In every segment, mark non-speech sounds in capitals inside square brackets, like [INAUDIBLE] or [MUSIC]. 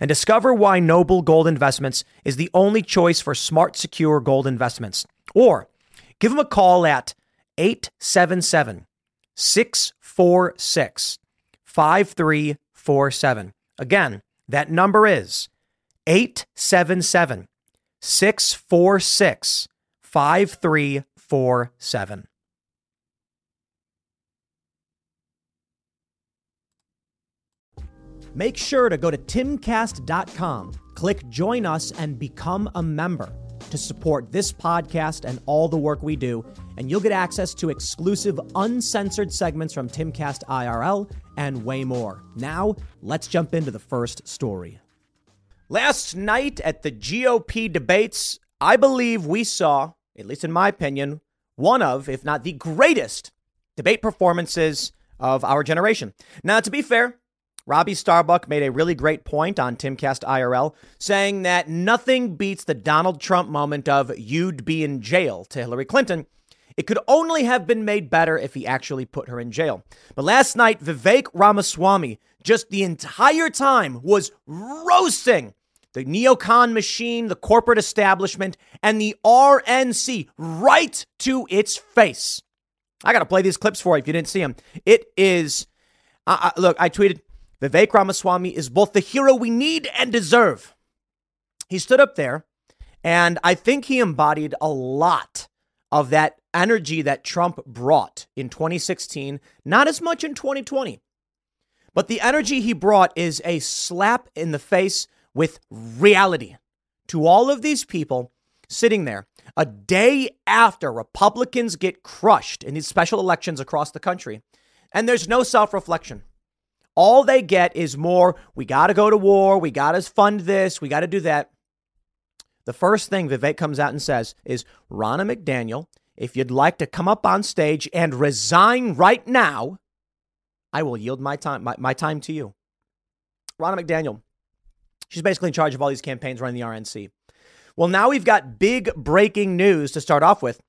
and discover why Noble Gold Investments is the only choice for smart, secure gold investments. Or give them a call at 877 646 5347. Again, that number is 877 646 5347. Make sure to go to timcast.com, click join us, and become a member to support this podcast and all the work we do. And you'll get access to exclusive, uncensored segments from Timcast IRL and way more. Now, let's jump into the first story. Last night at the GOP debates, I believe we saw, at least in my opinion, one of, if not the greatest debate performances of our generation. Now, to be fair, Robbie Starbuck made a really great point on Timcast IRL, saying that nothing beats the Donald Trump moment of you'd be in jail to Hillary Clinton. It could only have been made better if he actually put her in jail. But last night, Vivek Ramaswamy, just the entire time, was roasting the neocon machine, the corporate establishment, and the RNC right to its face. I got to play these clips for you if you didn't see them. It is, uh, look, I tweeted, Vivek Ramaswamy is both the hero we need and deserve. He stood up there, and I think he embodied a lot of that energy that Trump brought in 2016, not as much in 2020. But the energy he brought is a slap in the face with reality to all of these people sitting there a day after Republicans get crushed in these special elections across the country, and there's no self reflection. All they get is more, we got to go to war, we got to fund this, we got to do that. The first thing Vivek comes out and says is Ronna McDaniel, if you'd like to come up on stage and resign right now, I will yield my time, my, my time to you. Ronna McDaniel, she's basically in charge of all these campaigns running the RNC. Well, now we've got big breaking news to start off with.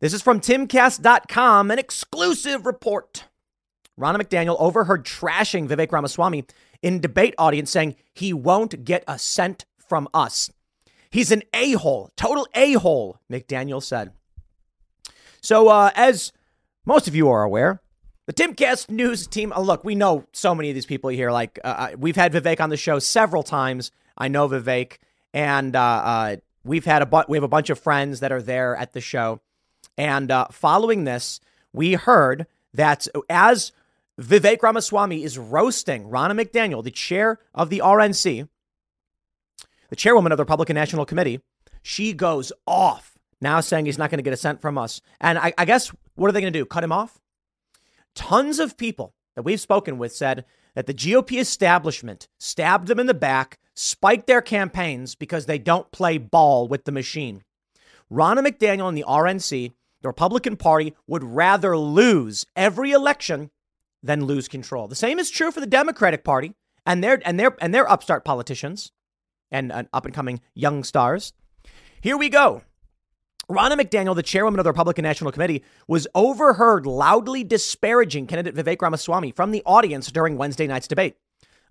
This is from timcast.com, an exclusive report. Ronna McDaniel overheard trashing Vivek Ramaswamy in debate audience saying he won't get a cent from us. He's an a hole, total a hole, McDaniel said. So, uh, as most of you are aware, the Timcast news team. Oh, look, we know so many of these people here. Like, uh, uh, we've had Vivek on the show several times. I know Vivek, and uh, uh, we've had a bu- we have a bunch of friends that are there at the show. And uh, following this, we heard that as Vivek Ramaswamy is roasting Ronna McDaniel, the chair of the RNC, the chairwoman of the Republican National Committee. She goes off now saying he's not going to get a cent from us. And I, I guess what are they going to do? Cut him off? Tons of people that we've spoken with said that the GOP establishment stabbed them in the back, spiked their campaigns because they don't play ball with the machine. Ronna McDaniel and the RNC, the Republican Party, would rather lose every election than lose control. The same is true for the Democratic Party and their and their and their upstart politicians and, and up and coming young stars. Here we go. Ronna McDaniel, the chairwoman of the Republican National Committee, was overheard loudly disparaging candidate Vivek Ramaswamy from the audience during Wednesday night's debate.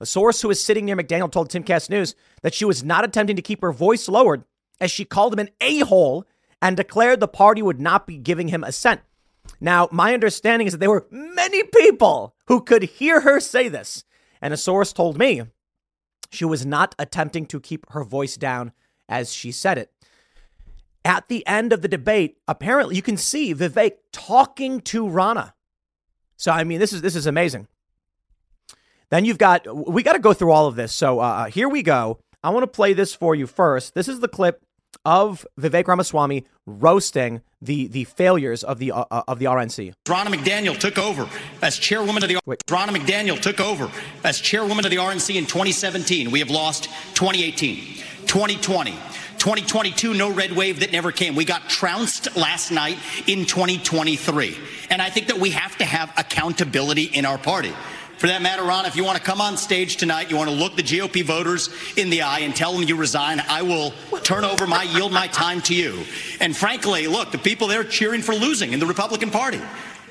A source who was sitting near McDaniel told Timcast News that she was not attempting to keep her voice lowered as she called him an a hole and declared the party would not be giving him a cent. Now, my understanding is that there were many people who could hear her say this. And a source told me she was not attempting to keep her voice down as she said it. at the end of the debate, apparently you can see Vivek talking to Ronna. So I mean, this is this is amazing. Then you've got we got to go through all of this. So uh, uh here we go. I want to play this for you first. This is the clip of Vivek Ramaswamy roasting the the failures of the uh, uh of the RNC. Ronna McDaniel took over as chairwoman of the Wait. Ronna McDaniel took over as chairwoman of the RNC in 2017. We have lost 2018, 2020. 2022, no red wave that never came. We got trounced last night in 2023. And I think that we have to have accountability in our party. For that matter, Ron, if you want to come on stage tonight, you want to look the GOP voters in the eye and tell them you resign, I will turn over my, yield my time to you. And frankly, look, the people there cheering for losing in the Republican Party.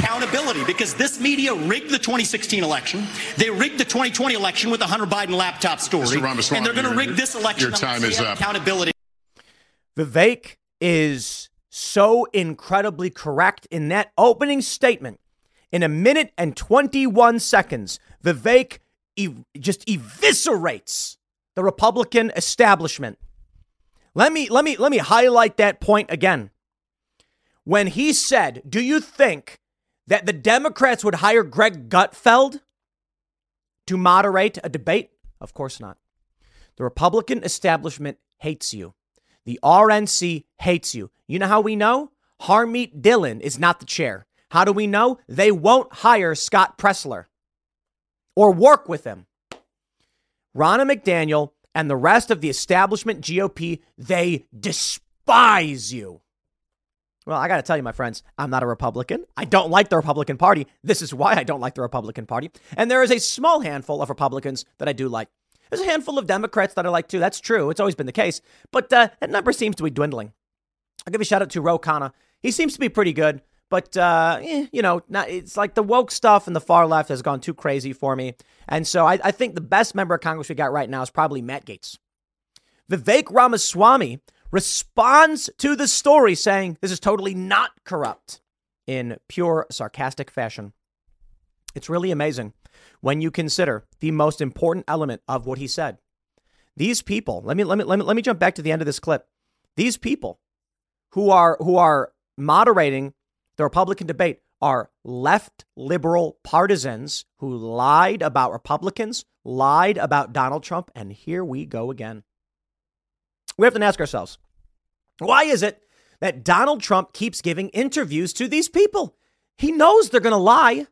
accountability because this media rigged the 2016 election. They rigged the 2020 election with the Hunter Biden laptop story. and they're going to rig this election. Your time is up. Accountability. Vivek is so incredibly correct in that opening statement. In a minute and 21 seconds, Vivek ev- just eviscerates the Republican establishment. Let me let me let me highlight that point again. When he said, "Do you think that the Democrats would hire Greg Gutfeld to moderate a debate? Of course not. The Republican establishment hates you. The RNC hates you. You know how we know? Harmeet Dillon is not the chair. How do we know? They won't hire Scott Presler or work with him. Ronna McDaniel and the rest of the establishment GOP, they despise you. Well, I got to tell you, my friends, I'm not a Republican. I don't like the Republican Party. This is why I don't like the Republican Party. And there is a small handful of Republicans that I do like. There's a handful of Democrats that I like too. That's true. It's always been the case. But uh, that number seems to be dwindling. I'll give a shout out to Ro Khanna. He seems to be pretty good. But, uh, eh, you know, not, it's like the woke stuff and the far left has gone too crazy for me. And so I, I think the best member of Congress we got right now is probably Matt Gaetz. Vivek Ramaswamy responds to the story saying this is totally not corrupt in pure sarcastic fashion. It's really amazing when you consider the most important element of what he said. These people, let me let me let me let me jump back to the end of this clip. These people who are who are moderating the Republican debate are left liberal partisans who lied about Republicans, lied about Donald Trump, and here we go again we have to ask ourselves why is it that Donald Trump keeps giving interviews to these people? He knows they're going to lie.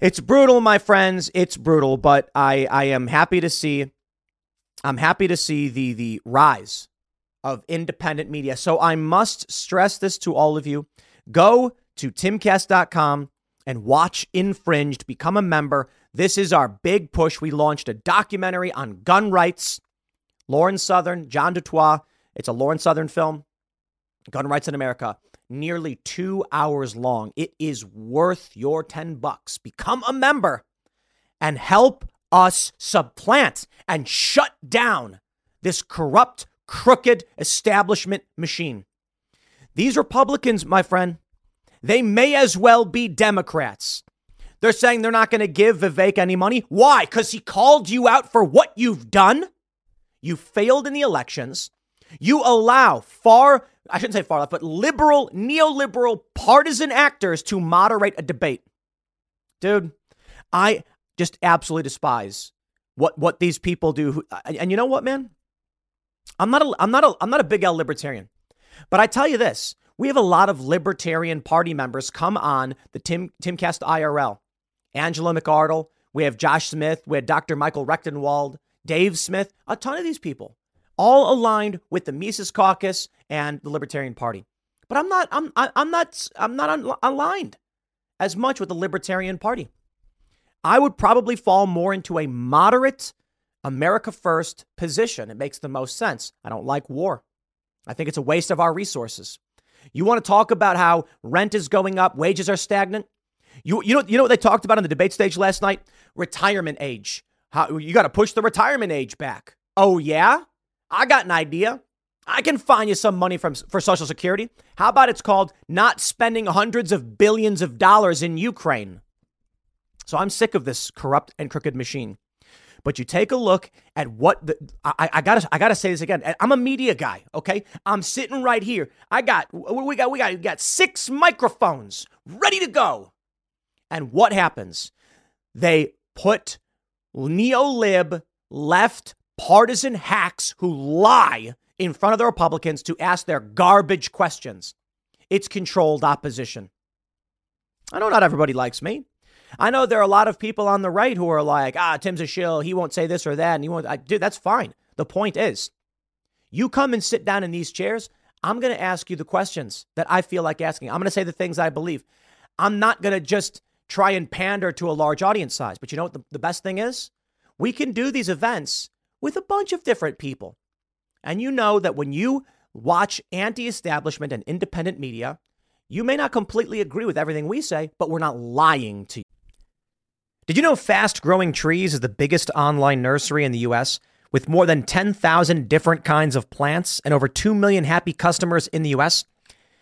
It's brutal, my friends. It's brutal, but I, I am happy to see I'm happy to see the the rise of independent media. So I must stress this to all of you. Go to timcast.com and watch Infringed, become a member. This is our big push. We launched a documentary on gun rights Lauren Southern, John DuToit. It's a Lauren Southern film. Gun Rights in America. Nearly two hours long. It is worth your 10 bucks. Become a member and help us supplant and shut down this corrupt, crooked establishment machine. These Republicans, my friend, they may as well be Democrats. They're saying they're not going to give Vivek any money. Why? Because he called you out for what you've done? You failed in the elections. You allow far, I shouldn't say far left, but liberal, neoliberal, partisan actors to moderate a debate. Dude, I just absolutely despise what what these people do. And you know what, man? I'm not a I'm not a I'm not a big L libertarian. But I tell you this, we have a lot of libertarian party members come on the Tim Timcast IRL. Angela McArdle, we have Josh Smith, we have Dr. Michael Rectenwald, Dave Smith, a ton of these people all aligned with the Mises Caucus and the Libertarian Party. But I'm not. I'm. I'm not. I'm not aligned as much with the Libertarian Party. I would probably fall more into a moderate America First position. It makes the most sense. I don't like war. I think it's a waste of our resources. You want to talk about how rent is going up, wages are stagnant? You, you, know, you know what they talked about on the debate stage last night? Retirement age. How, you got to push the retirement age back. Oh, yeah? I got an idea. I can find you some money from, for Social Security. How about it's called not spending hundreds of billions of dollars in Ukraine? So I'm sick of this corrupt and crooked machine. But you take a look at what the I, I, gotta I gotta say this again. I'm a media guy, okay? I'm sitting right here. I got we got we got we got six microphones ready to go. And what happens? They put neo-lib left partisan hacks who lie in front of the Republicans to ask their garbage questions. It's controlled opposition. I know not everybody likes me. I know there are a lot of people on the right who are like, ah, Tim's a shill. He won't say this or that. And he won't. I, dude, that's fine. The point is, you come and sit down in these chairs. I'm going to ask you the questions that I feel like asking. I'm going to say the things I believe. I'm not going to just try and pander to a large audience size. But you know what the, the best thing is? We can do these events with a bunch of different people. And you know that when you watch anti establishment and independent media, you may not completely agree with everything we say, but we're not lying to you. Did you know Fast Growing Trees is the biggest online nursery in the US with more than 10,000 different kinds of plants and over 2 million happy customers in the US?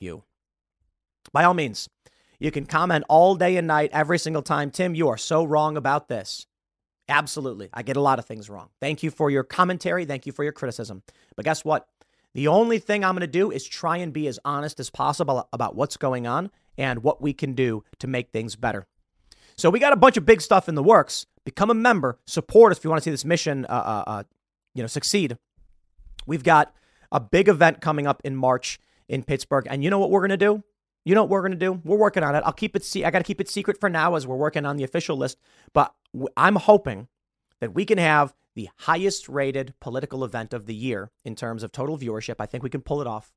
You. By all means, you can comment all day and night, every single time. Tim, you are so wrong about this. Absolutely. I get a lot of things wrong. Thank you for your commentary. Thank you for your criticism. But guess what? The only thing I'm going to do is try and be as honest as possible about what's going on and what we can do to make things better. So we got a bunch of big stuff in the works. Become a member, support us if you want to see this mission, uh, uh, uh, you know, succeed. We've got a big event coming up in March in Pittsburgh, and you know what we're going to do? You know what we're going to do? We're working on it. I'll keep it. Se- I got to keep it secret for now as we're working on the official list. But I'm hoping that we can have the highest rated political event of the year in terms of total viewership. I think we can pull it off.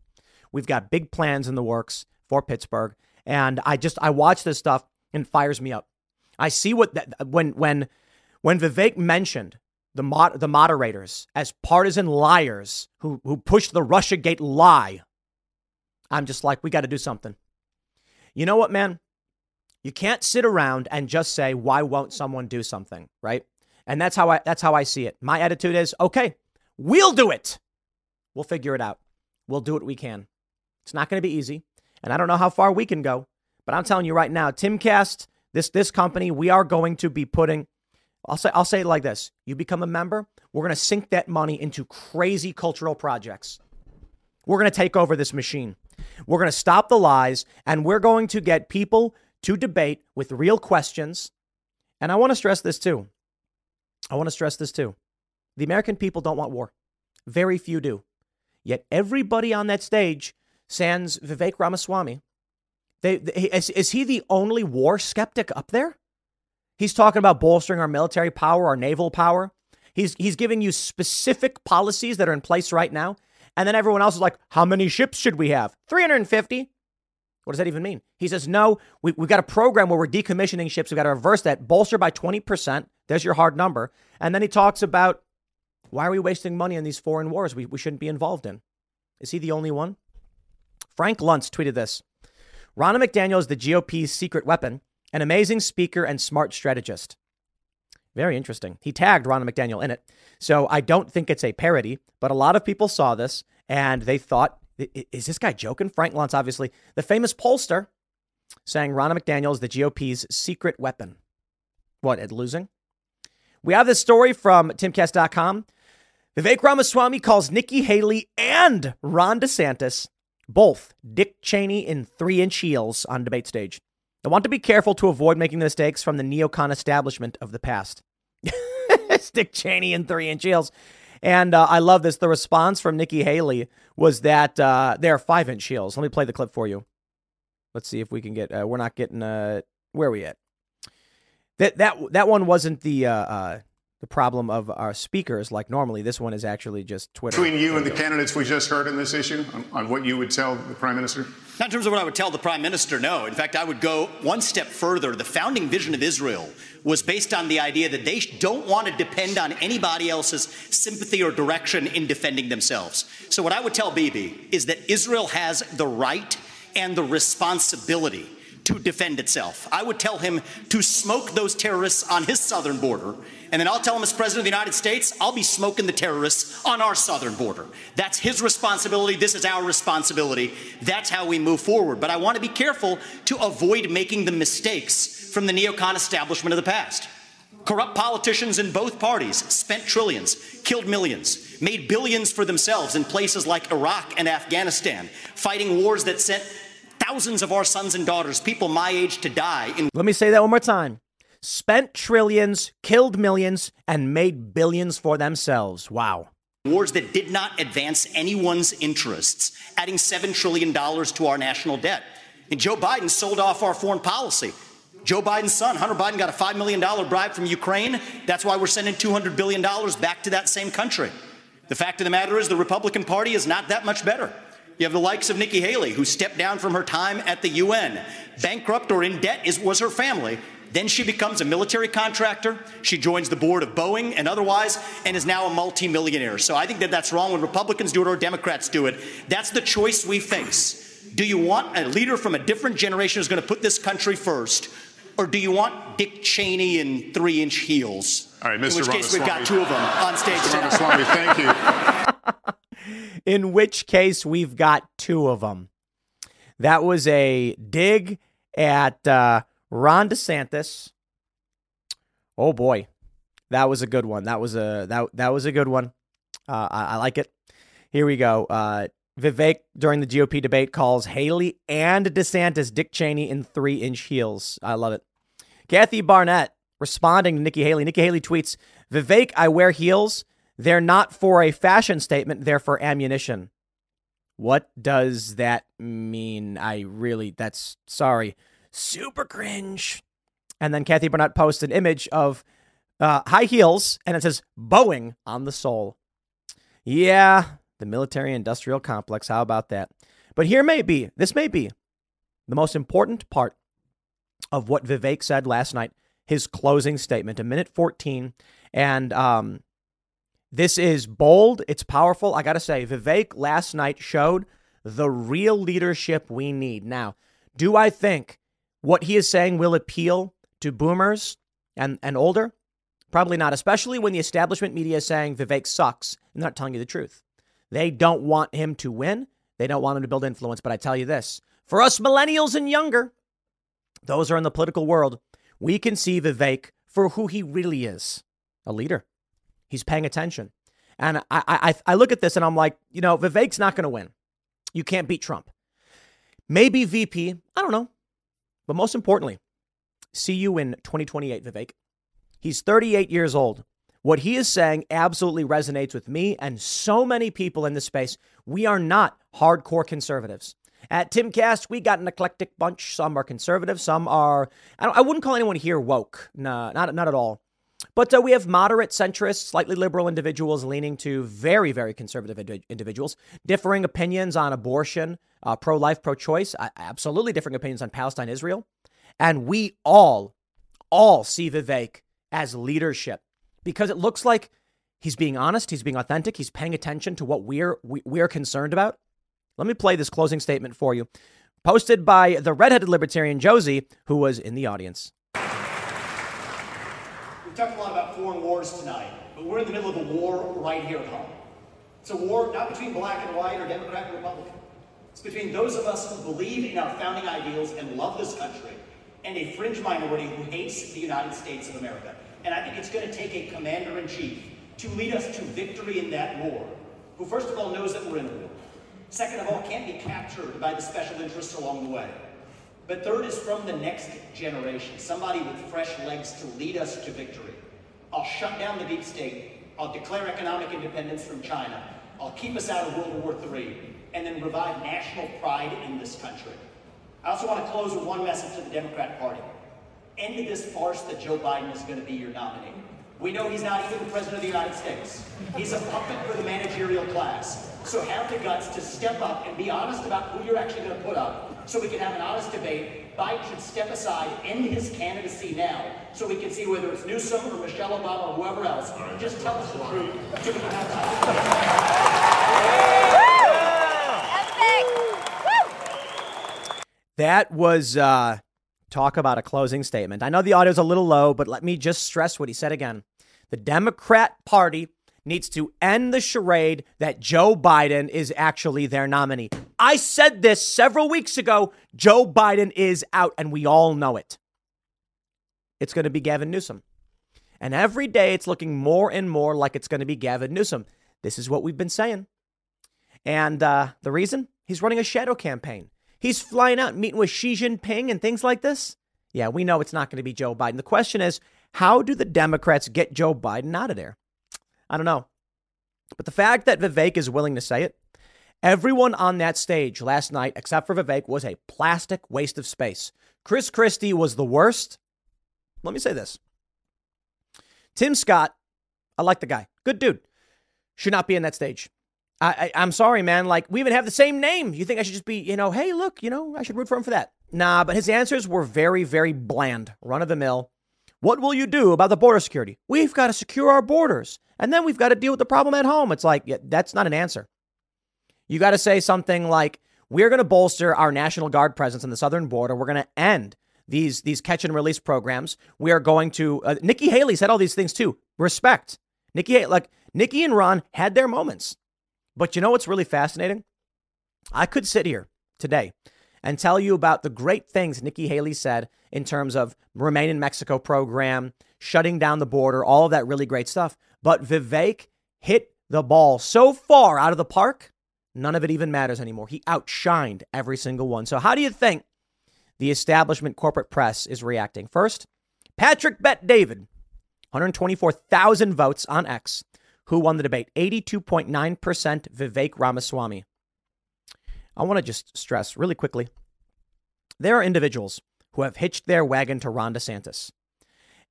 We've got big plans in the works for Pittsburgh. And I just, I watch this stuff and fires me up. I see what that, when, when, when Vivek mentioned the mod, the moderators as partisan liars who, who pushed the Russiagate lie, I'm just like, we got to do something. You know what, man? You can't sit around and just say, why won't someone do something, right? And that's how I that's how I see it. My attitude is, okay, we'll do it. We'll figure it out. We'll do what we can. It's not going to be easy, and I don't know how far we can go, but I'm telling you right now, Timcast, this this company, we are going to be putting I'll say I'll say it like this. You become a member, we're going to sink that money into crazy cultural projects. We're going to take over this machine. We're going to stop the lies and we're going to get people to debate with real questions. And I want to stress this too. I want to stress this too. The American people don't want war. Very few do. Yet everybody on that stage, sans Vivek Ramaswamy, they, they, is, is he the only war skeptic up there? He's talking about bolstering our military power, our naval power. He's, he's giving you specific policies that are in place right now. And then everyone else is like, how many ships should we have? 350. What does that even mean? He says, no, we, we've got a program where we're decommissioning ships. We've got to reverse that, bolster by 20%. There's your hard number. And then he talks about Why are we wasting money on these foreign wars we, we shouldn't be involved in? Is he the only one? Frank Luntz tweeted this Ronna McDaniel is the GOP's secret weapon, an amazing speaker and smart strategist. Very interesting. He tagged Ronna McDaniel in it. So I don't think it's a parody, but a lot of people saw this and they thought, is this guy joking? Frank Luntz, obviously, the famous pollster, saying Ronna McDaniel is the GOP's secret weapon. What, at losing? We have this story from timcast.com. Vivek Ramaswamy calls Nikki Haley and Ron DeSantis both Dick Cheney in three inch heels on debate stage. I want to be careful to avoid making the mistakes from the neocon establishment of the past. [LAUGHS] Dick Cheney in three inch heels. And uh, I love this. The response from Nikki Haley was that uh, they're five inch heels. Let me play the clip for you. Let's see if we can get. Uh, we're not getting. Uh, where are we at? That that that one wasn't the uh, uh, the problem of our speakers like normally. This one is actually just Twitter. Between you and the candidates we just heard in this issue, on, on, what you would tell the prime minister? Not in terms of what I would tell the prime minister, no. In fact, I would go one step further. The founding vision of Israel was based on the idea that they don't want to depend on anybody else's sympathy or direction in defending themselves. So, what I would tell Bibi is that Israel has the right and the responsibility to defend itself. I would tell him to smoke those terrorists on his southern border. And then I'll tell him, as President of the United States, I'll be smoking the terrorists on our southern border. That's his responsibility. This is our responsibility. That's how we move forward. But I want to be careful to avoid making the mistakes from the neocon establishment of the past. Corrupt politicians in both parties spent trillions, killed millions, made billions for themselves in places like Iraq and Afghanistan, fighting wars that sent thousands of our sons and daughters, people my age, to die. In- Let me say that one more time. Spent trillions, killed millions, and made billions for themselves. Wow. Wars that did not advance anyone's interests, adding $7 trillion to our national debt. And Joe Biden sold off our foreign policy. Joe Biden's son, Hunter Biden, got a $5 million bribe from Ukraine. That's why we're sending $200 billion back to that same country. The fact of the matter is, the Republican Party is not that much better. You have the likes of Nikki Haley, who stepped down from her time at the UN. Bankrupt or in debt is, was her family. Then she becomes a military contractor. She joins the board of Boeing and otherwise, and is now a multimillionaire. So I think that that's wrong when Republicans do it or Democrats do it. That's the choice we face. Do you want a leader from a different generation who's going to put this country first, or do you want Dick Cheney in three inch heels? All right, Mr. In which case, we've got two of them on stage. Mr. Ramaswamy, thank you. [LAUGHS] In which case, we've got two of them. That was a dig at uh, Ron DeSantis. Oh boy, that was a good one. That was a that that was a good one. Uh, I, I like it. Here we go. Uh, Vivek during the GOP debate calls Haley and DeSantis Dick Cheney in three inch heels. I love it. Kathy Barnette responding to Nikki Haley. Nikki Haley tweets Vivek, I wear heels. They're not for a fashion statement, they're for ammunition. What does that mean? I really, that's sorry. Super cringe. And then Kathy Barnette posts an image of uh, high heels and it says Boeing on the sole. Yeah, the military industrial complex. How about that? But here may be, this may be the most important part of what Vivek said last night, his closing statement, a minute 14. And um, this is bold, it's powerful. I got to say, Vivek last night showed the real leadership we need. Now, do I think what he is saying will appeal to boomers and, and older? Probably not, especially when the establishment media is saying Vivek sucks and not telling you the truth. They don't want him to win. They don't want him to build influence. But I tell you this for us millennials and younger, those are in the political world, we can see Vivek for who he really is a leader. He's paying attention. And I, I, I look at this and I'm like, you know, Vivek's not going to win. You can't beat Trump. Maybe VP. I don't know. But most importantly, see you in 2028, Vivek. He's 38 years old. What he is saying absolutely resonates with me and so many people in this space. We are not hardcore conservatives. At Timcast, we got an eclectic bunch. Some are conservative, some are, I, I wouldn't call anyone here woke. No, not, not at all. But uh, we have moderate, centrists, slightly liberal individuals leaning to very, very conservative indi- individuals, differing opinions on abortion, uh, pro life, pro choice, uh, absolutely differing opinions on Palestine, Israel. And we all, all see Vivek as leadership because it looks like He's being honest. He's being authentic. He's paying attention to what we're we, we're concerned about. Let me play this closing statement for you, posted by the redheaded libertarian Josie, who was in the audience. We talked a lot about foreign wars tonight, but we're in the middle of a war right here at home. It's a war not between black and white or Democrat and Republican. It's between those of us who believe in our founding ideals and love this country and a fringe minority who hates the United States of America. And I think it's going to take a commander in chief to lead us to victory in that war, who first of all knows that we're in a war. Second of all, can't be captured by the special interests along the way. But third is from the next generation, somebody with fresh legs to lead us to victory. I'll shut down the deep state. I'll declare economic independence from China. I'll keep us out of World War III and then revive national pride in this country. I also want to close with one message to the Democrat Party. End this farce that Joe Biden is going to be your nominee. We know he's not even the President of the United States. He's a puppet for the managerial class. So have the guts to step up and be honest about who you're actually going to put up so we can have an honest debate. Biden should step aside, end his candidacy now, so we can see whether it's Newsom or Michelle Obama or whoever else. Just tell us the truth so we can have That was uh, talk about a closing statement. I know the audio's a little low, but let me just stress what he said again. The Democrat Party needs to end the charade that Joe Biden is actually their nominee. I said this several weeks ago. Joe Biden is out, and we all know it. It's going to be Gavin Newsom. And every day it's looking more and more like it's going to be Gavin Newsom. This is what we've been saying. And uh, the reason? He's running a shadow campaign. He's flying out, meeting with Xi Jinping and things like this. Yeah, we know it's not going to be Joe Biden. The question is, how do the Democrats get Joe Biden out of there? I don't know. But the fact that Vivek is willing to say it, everyone on that stage last night, except for Vivek, was a plastic waste of space. Chris Christie was the worst. Let me say this Tim Scott, I like the guy. Good dude. Should not be in that stage. I, I, am sorry, man. Like, we even have the same name. You think I should just be, you know, hey, look, you know, I should root for him for that. Nah, but his answers were very, very bland, run of the mill. What will you do about the border security? We've got to secure our borders. And then we've got to deal with the problem at home. It's like, yeah, that's not an answer. You got to say something like, we're going to bolster our National Guard presence on the southern border. We're going to end these, these catch and release programs. We are going to, uh, Nikki Haley said all these things too. Respect. Nikki, like, Nikki and Ron had their moments. But you know what's really fascinating? I could sit here today and tell you about the great things Nikki Haley said in terms of Remain in Mexico program, shutting down the border, all of that really great stuff. But Vivek hit the ball so far out of the park, none of it even matters anymore. He outshined every single one. So, how do you think the establishment corporate press is reacting? First, Patrick Bet David, 124,000 votes on X who won the debate 82.9% Vivek Ramaswamy. I want to just stress really quickly there are individuals who have hitched their wagon to Ron DeSantis,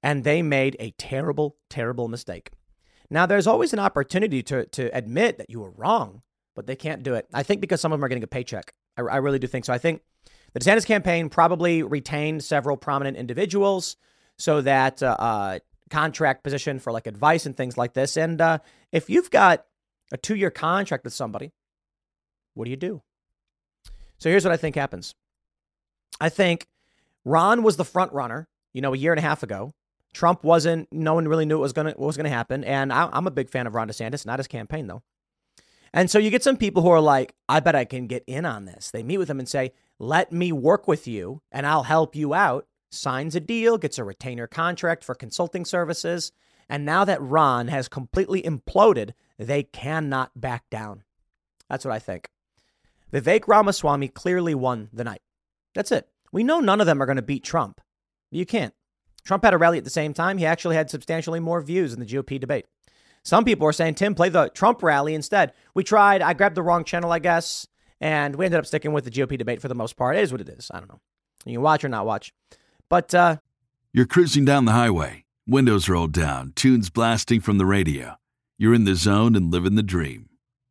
and they made a terrible, terrible mistake. Now, there's always an opportunity to, to admit that you were wrong, but they can't do it. I think because some of them are getting a paycheck. I, I really do think so. I think the DeSantis campaign probably retained several prominent individuals so that uh, uh, contract position for like advice and things like this. And uh, if you've got a two year contract with somebody, what do you do? So here's what I think happens. I think Ron was the front runner, you know, a year and a half ago. Trump wasn't. No one really knew what was gonna what was gonna happen. And I, I'm a big fan of Ron DeSantis, not his campaign though. And so you get some people who are like, I bet I can get in on this. They meet with him and say, Let me work with you and I'll help you out signs a deal, gets a retainer contract for consulting services. And now that Ron has completely imploded, they cannot back down. That's what I think. Vivek Ramaswamy clearly won the night. That's it. We know none of them are going to beat Trump. You can't. Trump had a rally at the same time. He actually had substantially more views in the GOP debate. Some people are saying, Tim, play the Trump rally instead. We tried. I grabbed the wrong channel, I guess, and we ended up sticking with the GOP debate for the most part. It is what it is. I don't know. You can watch or not watch. But uh, you're cruising down the highway, windows rolled down, tunes blasting from the radio. You're in the zone and living the dream.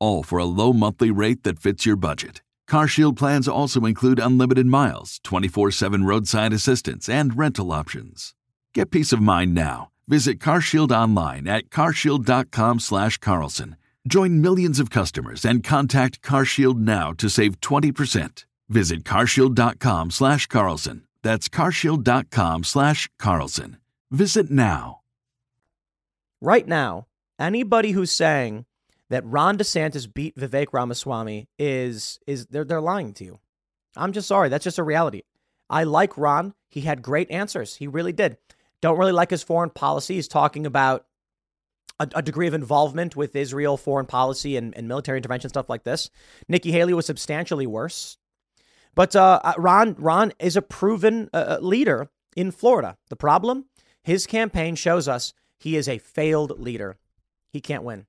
all for a low monthly rate that fits your budget. CarShield plans also include unlimited miles, 24/7 roadside assistance, and rental options. Get peace of mind now. Visit CarShield online at carshield.com slash Carlson. Join millions of customers and contact CarShield now to save 20%. Visit carshield.com slash Carlson. That's carshield.com slash Carlson. Visit now. Right now, anybody who's saying that Ron DeSantis beat Vivek Ramaswamy is is they're they're lying to you. I'm just sorry. That's just a reality. I like Ron. He had great answers. He really did. Don't really like his foreign policy. He's talking about a, a degree of involvement with Israel foreign policy and, and, military intervention stuff like this. Nikki Haley was substantially worse. But uh, uh Ron Ron is a proven uh, uh, leader in Florida. The problem, his campaign shows us he is a failed leader. He can't win.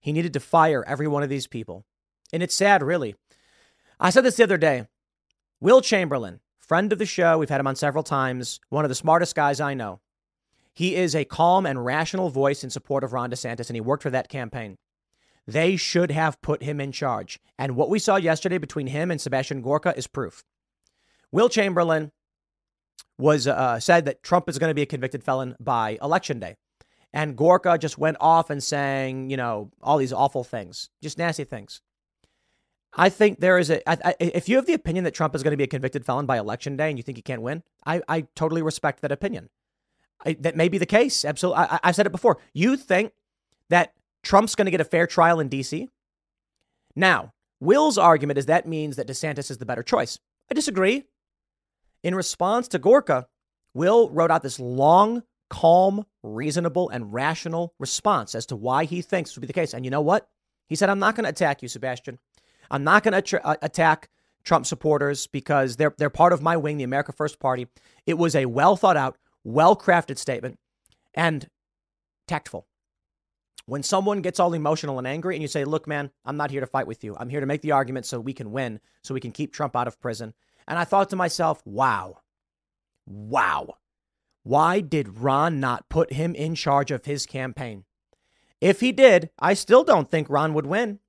He needed to fire every one of these people. And it's sad, really. I said this the other day. Will Chamberlain, friend of the show, we've had him on several times, one of the smartest guys I know. He is a calm and rational voice in support of Ron DeSantis, and he worked for that campaign. They should have put him in charge. And what we saw yesterday between him and Sebastian Gorka is proof. Will Chamberlain was uh, said that Trump is going to be a convicted felon by election day. And Gorka just went off and saying, you know, all these awful things, just nasty things. I think there is a. I, I, if you have the opinion that Trump is going to be a convicted felon by election day and you think he can't win, I, I totally respect that opinion. I, that may be the case. Absolutely. I, I've said it before. You think that Trump's going to get a fair trial in D.C.? Now, Will's argument is that means that DeSantis is the better choice. I disagree. In response to Gorka, Will wrote out this long calm, reasonable, and rational response as to why he thinks would be the case. And you know what? He said, I'm not going to attack you, Sebastian. I'm not going to uh, attack Trump supporters because they're, they're part of my wing, the America First Party. It was a well thought out, well crafted statement and tactful. When someone gets all emotional and angry and you say, Look, man, I'm not here to fight with you. I'm here to make the argument so we can win, so we can keep Trump out of prison. And I thought to myself, Wow, wow. Why did Ron not put him in charge of his campaign? If he did, I still don't think Ron would win.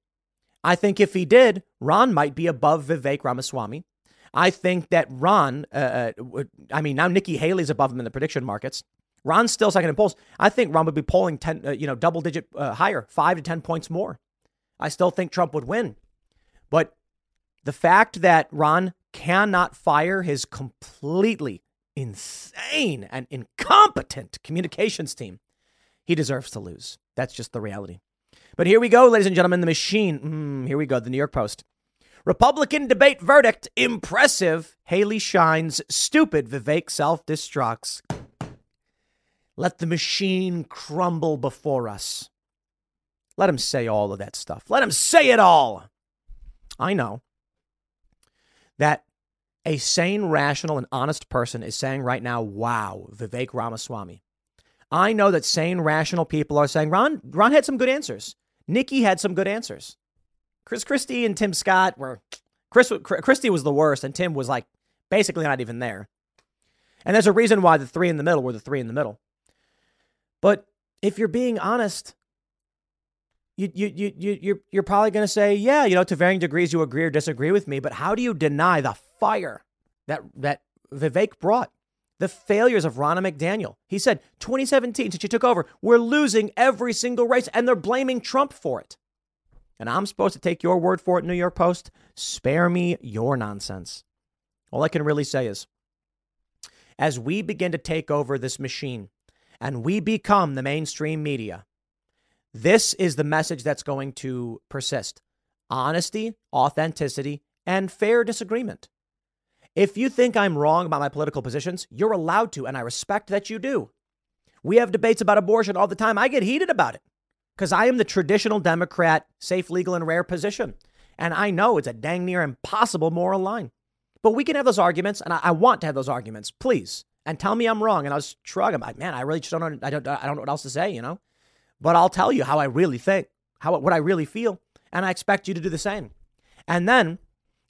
I think if he did, Ron might be above Vivek Ramaswamy. I think that Ron, uh, uh I mean, now Nikki Haley's above him in the prediction markets. Ron's still second in polls. I think Ron would be polling 10, uh, you know, double digit uh, higher, five to 10 points more. I still think Trump would win. But the fact that Ron cannot fire his completely insane and incompetent communications team, he deserves to lose. That's just the reality. But here we go, ladies and gentlemen, the machine. Mm, here we go, the New York Post. Republican debate verdict impressive. Haley shines. Stupid. Vivek self destructs. Let the machine crumble before us. Let him say all of that stuff. Let him say it all. I know that a sane, rational, and honest person is saying right now, wow, Vivek Ramaswamy. I know that sane, rational people are saying, Ron, Ron had some good answers. Nikki had some good answers. Chris Christie and Tim Scott were, Chris, Christie was the worst, and Tim was like basically not even there. And there's a reason why the three in the middle were the three in the middle. But if you're being honest, you, you, you, you, you're, you're probably going to say, yeah, you know, to varying degrees you agree or disagree with me, but how do you deny the fire that, that Vivek brought? The failures of Ronna McDaniel. He said 2017, since she took over, we're losing every single race, and they're blaming Trump for it. And I'm supposed to take your word for it, New York Post? Spare me your nonsense. All I can really say is as we begin to take over this machine and we become the mainstream media, this is the message that's going to persist honesty, authenticity, and fair disagreement. If you think I'm wrong about my political positions, you're allowed to, and I respect that you do. We have debates about abortion all the time. I get heated about it because I am the traditional Democrat, safe, legal, and rare position. And I know it's a dang near impossible moral line. But we can have those arguments, and I, I want to have those arguments, please. And tell me I'm wrong, and I'll shrug. I'm like, man, I really just don't know. I don't. I don't know what else to say, you know. But I'll tell you how I really think, how what I really feel, and I expect you to do the same. And then,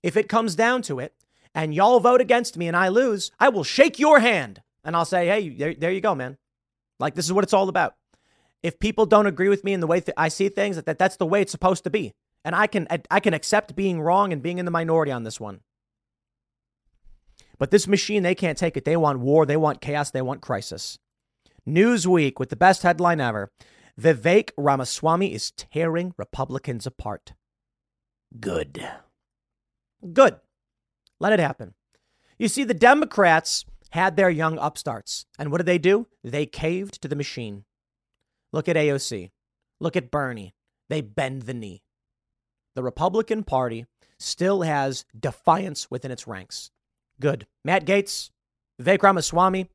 if it comes down to it, and y'all vote against me and I lose, I will shake your hand and I'll say, hey, there, there you go, man. Like this is what it's all about. If people don't agree with me in the way th- I see things, that that's the way it's supposed to be, and I can I can accept being wrong and being in the minority on this one. But this machine, they can't take it. They want war. They want chaos. They want crisis. Newsweek with the best headline ever Vivek Ramaswamy is tearing Republicans apart. Good. Good. Let it happen. You see, the Democrats had their young upstarts. And what did they do? They caved to the machine. Look at AOC. Look at Bernie. They bend the knee. The Republican Party still has defiance within its ranks. Good. Matt Gaetz, Vivek Ramaswamy.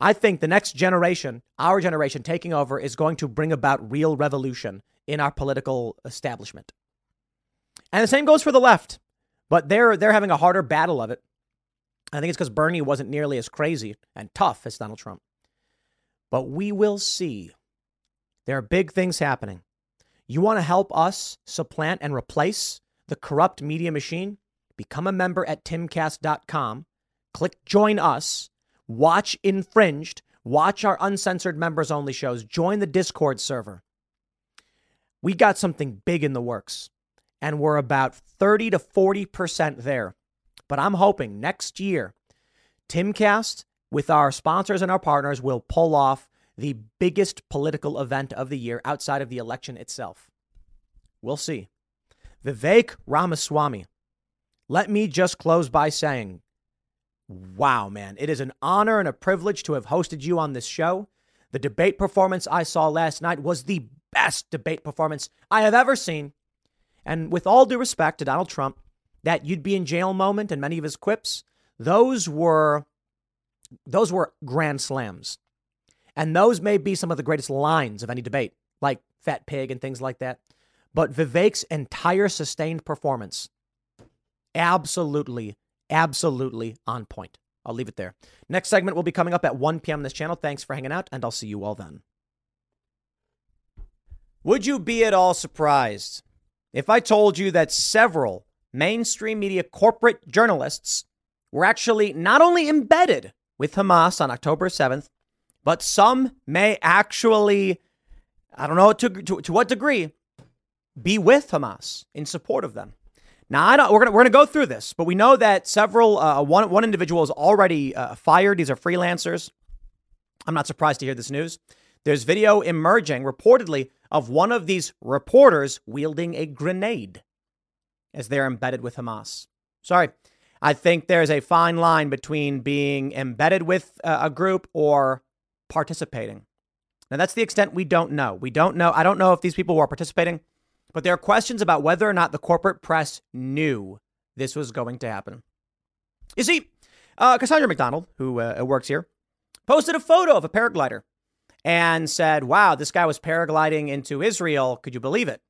I think the next generation, our generation taking over, is going to bring about real revolution in our political establishment. And the same goes for the left, but they're they're having a harder battle of it. I think it's because Bernie wasn't nearly as crazy and tough as Donald Trump. But we will see. There are big things happening. You want to help us supplant and replace the corrupt media machine? Become a member at timcast.com. Click join us. Watch Infringed. Watch our uncensored members only shows. Join the Discord server. We got something big in the works, and we're about 30 to 40% there. But I'm hoping next year, Timcast, with our sponsors and our partners, will pull off the biggest political event of the year outside of the election itself. We'll see. Vivek Ramaswamy. Let me just close by saying, wow, man, it is an honor and a privilege to have hosted you on this show. The debate performance I saw last night was the best debate performance I have ever seen. And with all due respect to Donald Trump, that you'd be in jail moment and many of his quips, those were those were grand slams. And those may be some of the greatest lines of any debate, like fat pig and things like that. But Vivek's entire sustained performance, absolutely, absolutely on point. I'll leave it there. Next segment will be coming up at 1 p.m. on this channel. Thanks for hanging out, and I'll see you all then. Would you be at all surprised if I told you that several mainstream media corporate journalists were actually not only embedded with Hamas on October 7th, but some may actually, I don't know to, to, to what degree, be with Hamas in support of them. Now, I don't, we're going we're gonna go through this, but we know that several, uh, one, one individual is already uh, fired. These are freelancers. I'm not surprised to hear this news. There's video emerging reportedly of one of these reporters wielding a grenade as they're embedded with Hamas. Sorry. I think there's a fine line between being embedded with a group or participating. Now, that's the extent we don't know. We don't know. I don't know if these people were participating, but there are questions about whether or not the corporate press knew this was going to happen. You see, uh, Cassandra McDonald, who uh, works here, posted a photo of a paraglider and said, Wow, this guy was paragliding into Israel. Could you believe it?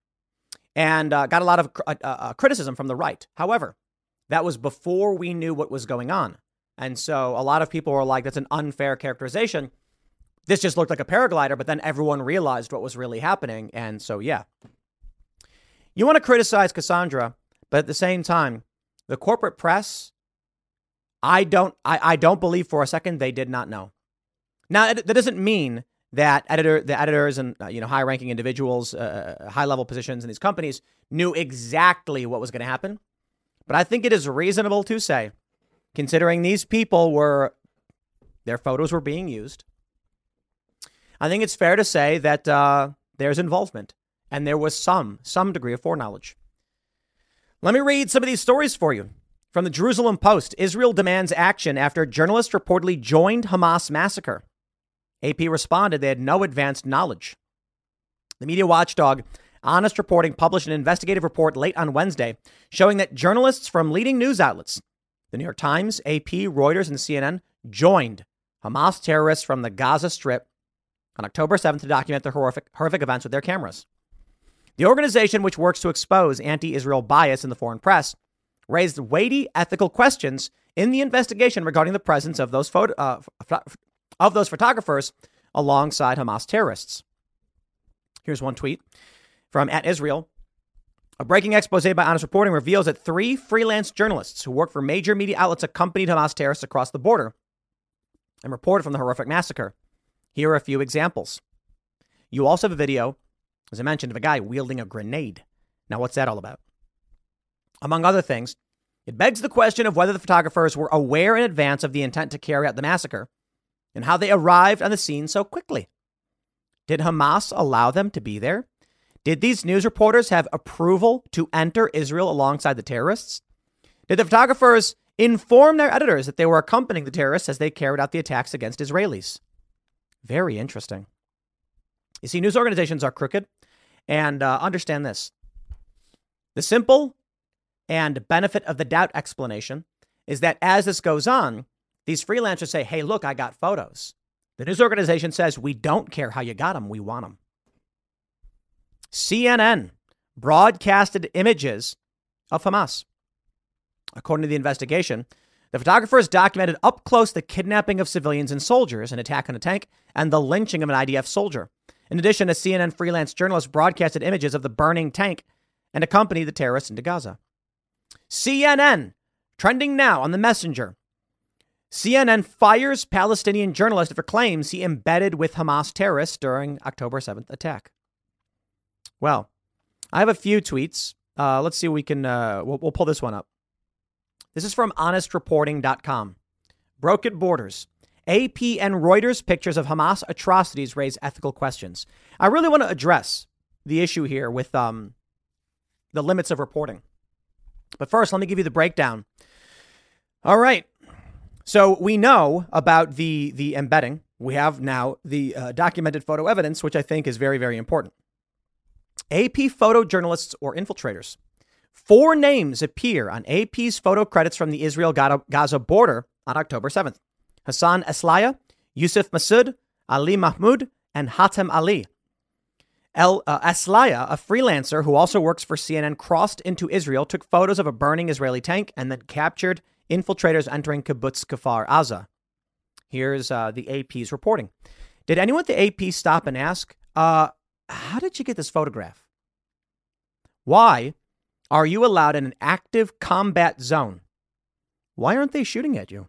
and uh, got a lot of uh, uh, uh, criticism from the right. However, that was before we knew what was going on. And so a lot of people were like, that's an unfair characterization. This just looked like a paraglider, but then everyone realized what was really happening. And so, yeah. You want to criticize Cassandra, but at the same time, the corporate press, I don't, I, I don't believe for a second they did not know. Now, that doesn't mean that editor, the editors and uh, you know high-ranking individuals, uh, uh, high-level positions in these companies knew exactly what was going to happen. But I think it is reasonable to say, considering these people were, their photos were being used. I think it's fair to say that uh, there's involvement and there was some some degree of foreknowledge. Let me read some of these stories for you. From the Jerusalem Post, Israel demands action after journalist reportedly joined Hamas massacre. AP responded they had no advanced knowledge. The media watchdog Honest Reporting published an investigative report late on Wednesday showing that journalists from leading news outlets, the New York Times, AP, Reuters, and CNN, joined Hamas terrorists from the Gaza Strip on October 7th to document the horrific, horrific events with their cameras. The organization, which works to expose anti Israel bias in the foreign press, raised weighty ethical questions in the investigation regarding the presence of those photo, uh, of those photographers alongside Hamas terrorists. Here's one tweet from at Israel. A breaking expose by Honest Reporting reveals that three freelance journalists who work for major media outlets accompanied Hamas terrorists across the border and reported from the horrific massacre. Here are a few examples. You also have a video, as I mentioned, of a guy wielding a grenade. Now, what's that all about? Among other things, it begs the question of whether the photographers were aware in advance of the intent to carry out the massacre and how they arrived on the scene so quickly. Did Hamas allow them to be there? Did these news reporters have approval to enter Israel alongside the terrorists? Did the photographers inform their editors that they were accompanying the terrorists as they carried out the attacks against Israelis? Very interesting. You see, news organizations are crooked. And uh, understand this the simple and benefit of the doubt explanation is that as this goes on, these freelancers say, hey, look, I got photos. The news organization says, we don't care how you got them, we want them. CNN broadcasted images of Hamas. According to the investigation, the photographers documented up close the kidnapping of civilians and soldiers, an attack on a tank, and the lynching of an IDF soldier. In addition, a CNN freelance journalist broadcasted images of the burning tank and accompanied the terrorists into Gaza. CNN, trending now on the messenger. CNN fires Palestinian journalist for claims he embedded with Hamas terrorists during October 7th attack. Well, I have a few tweets. Uh, let's see if we can, uh, we'll, we'll pull this one up. This is from honestreporting.com. Broken borders. AP and Reuters pictures of Hamas atrocities raise ethical questions. I really want to address the issue here with um, the limits of reporting. But first, let me give you the breakdown. All right. So we know about the the embedding. We have now the uh, documented photo evidence, which I think is very, very important. AP photojournalists or infiltrators. Four names appear on AP's photo credits from the Israel Gaza border on October 7th Hassan Eslaya, Yusuf Masud, Ali Mahmoud, and Hatem Ali. El uh, Eslaya, a freelancer who also works for CNN, crossed into Israel, took photos of a burning Israeli tank, and then captured infiltrators entering kibbutz Kfar Aza. Here's uh, the AP's reporting. Did anyone at the AP stop and ask, uh, how did you get this photograph? Why are you allowed in an active combat zone? Why aren't they shooting at you?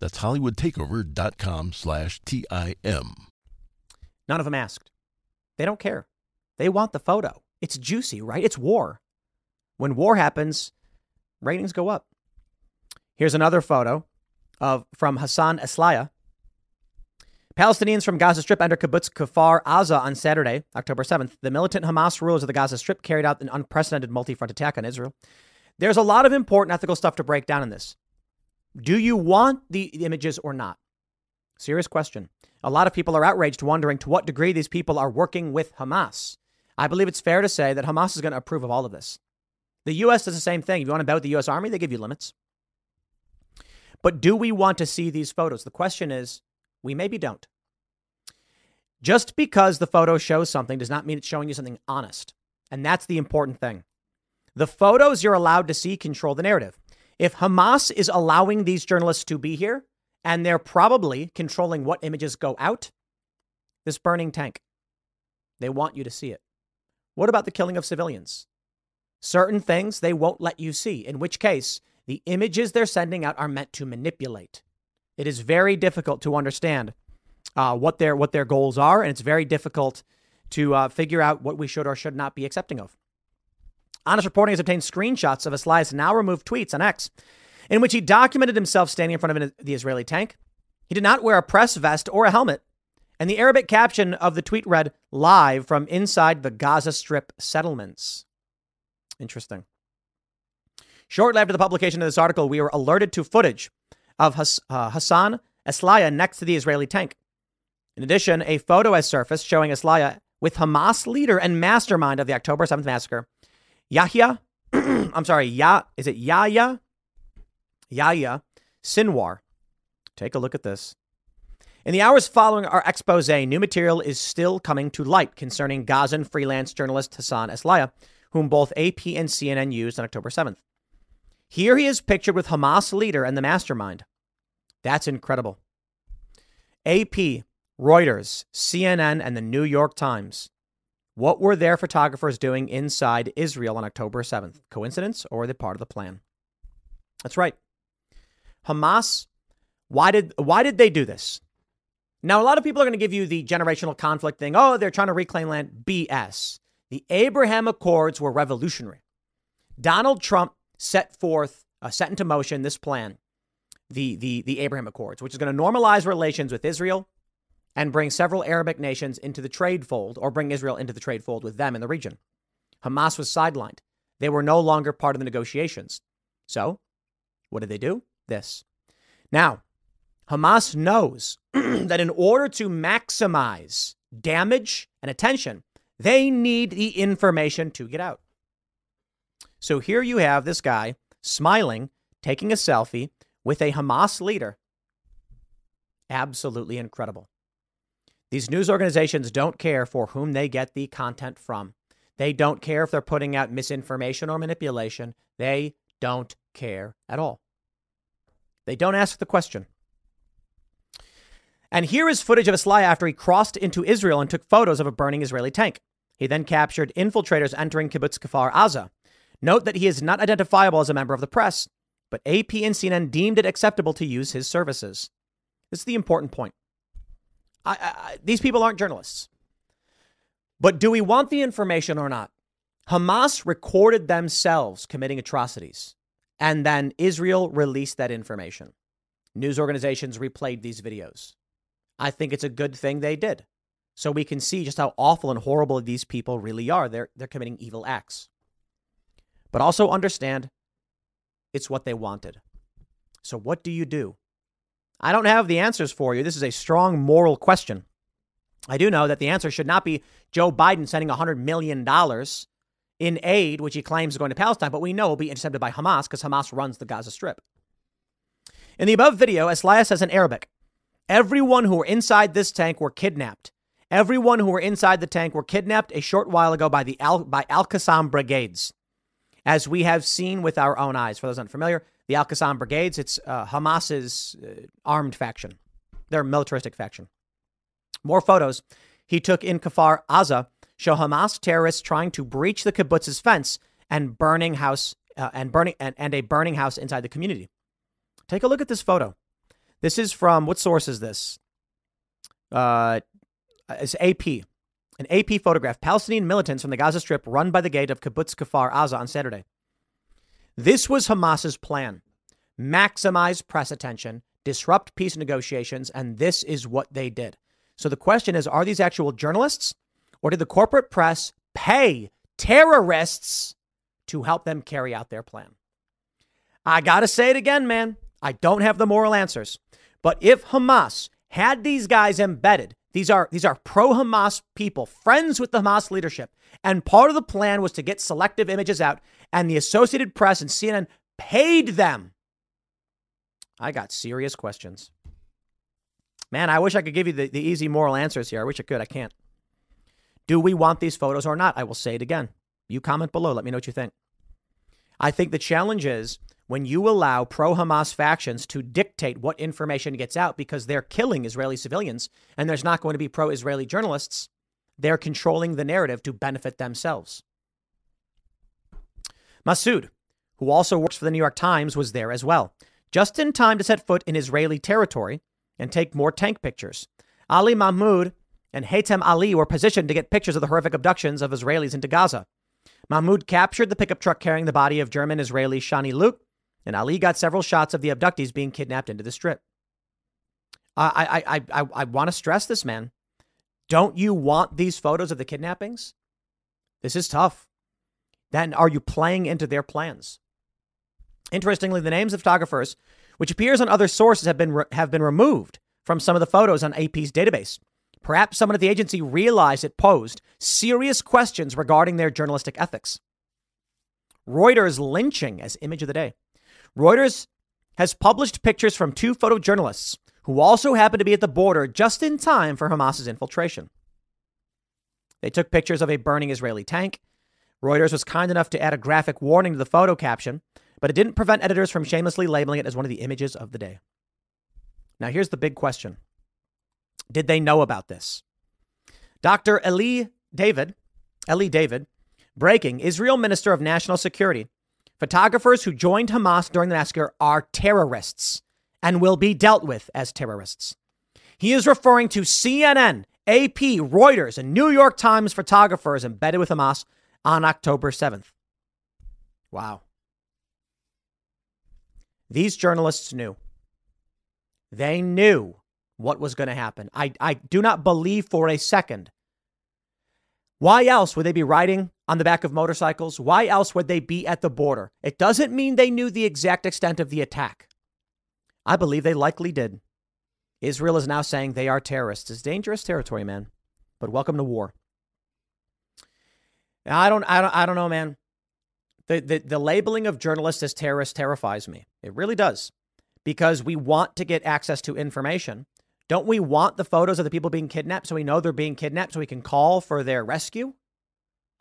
That's hollywoodtakeover.com slash T-I-M. None of them asked. They don't care. They want the photo. It's juicy, right? It's war. When war happens, ratings go up. Here's another photo of from Hassan Eslaya. Palestinians from Gaza Strip under kibbutz Kfar Aza on Saturday, October 7th. The militant Hamas rulers of the Gaza Strip carried out an unprecedented multi-front attack on Israel. There's a lot of important ethical stuff to break down in this. Do you want the images or not? Serious question. A lot of people are outraged, wondering to what degree these people are working with Hamas. I believe it's fair to say that Hamas is going to approve of all of this. The U.S. does the same thing. If you want to with the U.S. Army, they give you limits. But do we want to see these photos? The question is, we maybe don't. Just because the photo shows something does not mean it's showing you something honest. And that's the important thing. The photos you're allowed to see control the narrative. If Hamas is allowing these journalists to be here and they're probably controlling what images go out, this burning tank, they want you to see it. What about the killing of civilians? Certain things they won't let you see, in which case, the images they're sending out are meant to manipulate. It is very difficult to understand uh, what their what their goals are, and it's very difficult to uh, figure out what we should or should not be accepting of. Honest Reporting has obtained screenshots of Aslia's now removed tweets on X, in which he documented himself standing in front of the Israeli tank. He did not wear a press vest or a helmet. And the Arabic caption of the tweet read, Live from inside the Gaza Strip settlements. Interesting. Shortly after the publication of this article, we were alerted to footage of uh, Hassan Aslia next to the Israeli tank. In addition, a photo has surfaced showing Aslia with Hamas leader and mastermind of the October 7th massacre, Yahya, [CLEARS THROAT] I'm sorry, Ya, is it Yahya? Yahya Sinwar. Take a look at this. In the hours following our expose, new material is still coming to light concerning Gazan freelance journalist Hassan Aslia, whom both AP and CNN used on October 7th. Here he is pictured with Hamas leader and the mastermind. That's incredible. AP, Reuters, CNN, and the New York Times. What were their photographers doing inside Israel on October 7th? Coincidence or the part of the plan? That's right. Hamas, why did why did they do this? Now a lot of people are going to give you the generational conflict thing. Oh, they're trying to reclaim land. BS. The Abraham Accords were revolutionary. Donald Trump set forth, uh, set into motion this plan, the, the, the Abraham Accords, which is going to normalize relations with Israel and bring several Arabic nations into the trade fold or bring Israel into the trade fold with them in the region. Hamas was sidelined. They were no longer part of the negotiations. So, what did they do? This. Now, Hamas knows [CLEARS THROAT] that in order to maximize damage and attention, they need the information to get out. So here you have this guy smiling, taking a selfie with a Hamas leader. Absolutely incredible. These news organizations don't care for whom they get the content from. They don't care if they're putting out misinformation or manipulation. They don't care at all. They don't ask the question. And here is footage of Aslia after he crossed into Israel and took photos of a burning Israeli tank. He then captured infiltrators entering Kibbutz Kfar Aza. Note that he is not identifiable as a member of the press, but AP and CNN deemed it acceptable to use his services. This is the important point. I, I, these people aren't journalists. But do we want the information or not? Hamas recorded themselves committing atrocities, and then Israel released that information. News organizations replayed these videos. I think it's a good thing they did. So we can see just how awful and horrible these people really are. They're, they're committing evil acts. But also understand it's what they wanted. So what do you do? I don't have the answers for you. This is a strong moral question. I do know that the answer should not be Joe Biden sending $100 million in aid, which he claims is going to Palestine, but we know will be intercepted by Hamas because Hamas runs the Gaza Strip. In the above video, Aslia says in Arabic, Everyone who were inside this tank were kidnapped. Everyone who were inside the tank were kidnapped a short while ago by the Al, by Al Qassam brigades, as we have seen with our own eyes. For those unfamiliar, the Al Qassam brigades, it's uh, Hamas's uh, armed faction. They're militaristic faction. More photos he took in Kfar Aza show Hamas terrorists trying to breach the kibbutz's fence and burning house uh, and burning and, and a burning house inside the community. Take a look at this photo. This is from what source is this? Uh, it's AP. An AP photograph. Palestinian militants from the Gaza Strip run by the gate of Kibbutz Kfar Aza on Saturday. This was Hamas's plan maximize press attention, disrupt peace negotiations, and this is what they did. So the question is are these actual journalists, or did the corporate press pay terrorists to help them carry out their plan? I got to say it again, man. I don't have the moral answers. But if Hamas had these guys embedded, these are these are pro-Hamas people, friends with the Hamas leadership, and part of the plan was to get selective images out, and the Associated Press and CNN paid them. I got serious questions. Man, I wish I could give you the, the easy moral answers here. I wish I could. I can't. Do we want these photos or not? I will say it again. You comment below. Let me know what you think. I think the challenge is when you allow pro Hamas factions to dictate what information gets out because they're killing Israeli civilians and there's not going to be pro Israeli journalists, they're controlling the narrative to benefit themselves. Masood, who also works for the New York Times, was there as well, just in time to set foot in Israeli territory and take more tank pictures. Ali Mahmoud and Haytham Ali were positioned to get pictures of the horrific abductions of Israelis into Gaza. Mahmoud captured the pickup truck carrying the body of German Israeli Shani Louk, and Ali got several shots of the abductees being kidnapped into the strip. I, I, I, I, I want to stress this, man. Don't you want these photos of the kidnappings? This is tough. Then are you playing into their plans? Interestingly, the names of photographers, which appears on other sources, have been re- have been removed from some of the photos on AP's database. Perhaps someone at the agency realized it posed serious questions regarding their journalistic ethics. Reuters lynching as image of the day. Reuters has published pictures from two photojournalists who also happened to be at the border just in time for Hamas's infiltration. They took pictures of a burning Israeli tank. Reuters was kind enough to add a graphic warning to the photo caption, but it didn't prevent editors from shamelessly labeling it as one of the images of the day. Now, here's the big question Did they know about this? Dr. Eli David, Eli David, breaking Israel Minister of National Security. Photographers who joined Hamas during the massacre are terrorists and will be dealt with as terrorists. He is referring to CNN, AP, Reuters, and New York Times photographers embedded with Hamas on October 7th. Wow. These journalists knew. They knew what was going to happen. I, I do not believe for a second. Why else would they be riding on the back of motorcycles? Why else would they be at the border? It doesn't mean they knew the exact extent of the attack. I believe they likely did. Israel is now saying they are terrorists. It's dangerous territory, man. But welcome to war. I don't, I don't, I don't know, man. The, the, the labeling of journalists as terrorists terrifies me. It really does. Because we want to get access to information. Don't we want the photos of the people being kidnapped so we know they're being kidnapped so we can call for their rescue?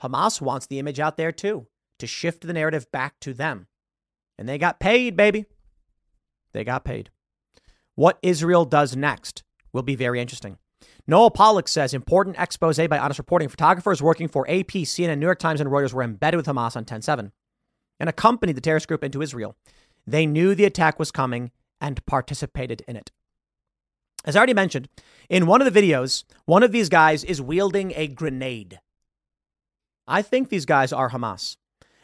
Hamas wants the image out there too, to shift the narrative back to them. And they got paid, baby. They got paid. What Israel does next will be very interesting. Noel Pollak says important expose by Honest Reporting. Photographers working for AP, CNN, New York Times, and Reuters were embedded with Hamas on 10 7 and accompanied the terrorist group into Israel. They knew the attack was coming and participated in it. As I already mentioned, in one of the videos, one of these guys is wielding a grenade. I think these guys are Hamas.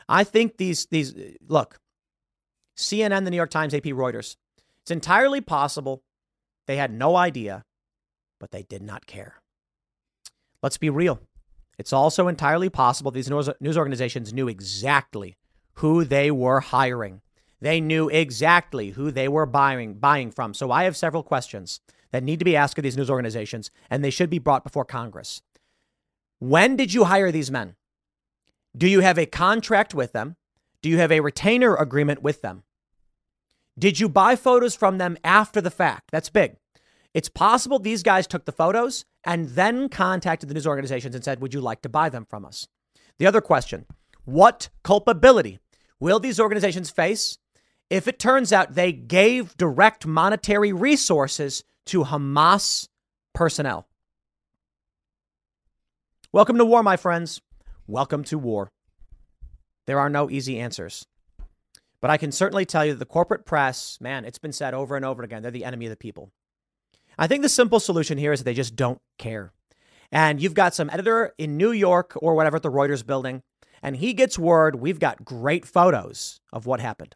I think these these look, CNN, the New York Times, AP, Reuters. It's entirely possible they had no idea, but they did not care. Let's be real. It's also entirely possible these news organizations knew exactly who they were hiring. They knew exactly who they were buying buying from. So I have several questions that need to be asked of these news organizations, and they should be brought before Congress. When did you hire these men? Do you have a contract with them? Do you have a retainer agreement with them? Did you buy photos from them after the fact? That's big. It's possible these guys took the photos and then contacted the news organizations and said, Would you like to buy them from us? The other question What culpability will these organizations face if it turns out they gave direct monetary resources to Hamas personnel? Welcome to war, my friends. Welcome to war. There are no easy answers. But I can certainly tell you that the corporate press, man, it's been said over and over again, they're the enemy of the people. I think the simple solution here is that they just don't care. And you've got some editor in New York or whatever at the Reuters building, and he gets word we've got great photos of what happened.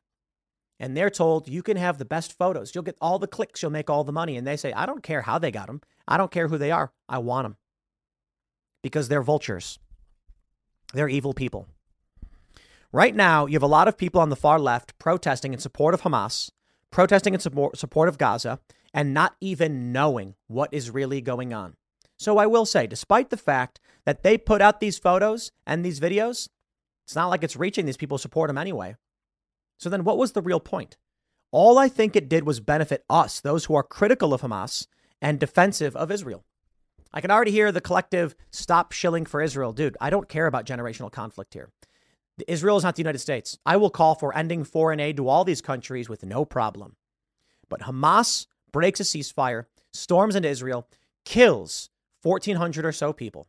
And they're told you can have the best photos. You'll get all the clicks, you'll make all the money. And they say, I don't care how they got them. I don't care who they are. I want them because they're vultures. They're evil people. Right now, you have a lot of people on the far left protesting in support of Hamas, protesting in support of Gaza, and not even knowing what is really going on. So I will say, despite the fact that they put out these photos and these videos, it's not like it's reaching these people support them anyway. So then what was the real point? All I think it did was benefit us, those who are critical of Hamas and defensive of Israel. I can already hear the collective stop shilling for Israel. Dude, I don't care about generational conflict here. Israel is not the United States. I will call for ending foreign aid to all these countries with no problem. But Hamas breaks a ceasefire, storms into Israel, kills 1,400 or so people.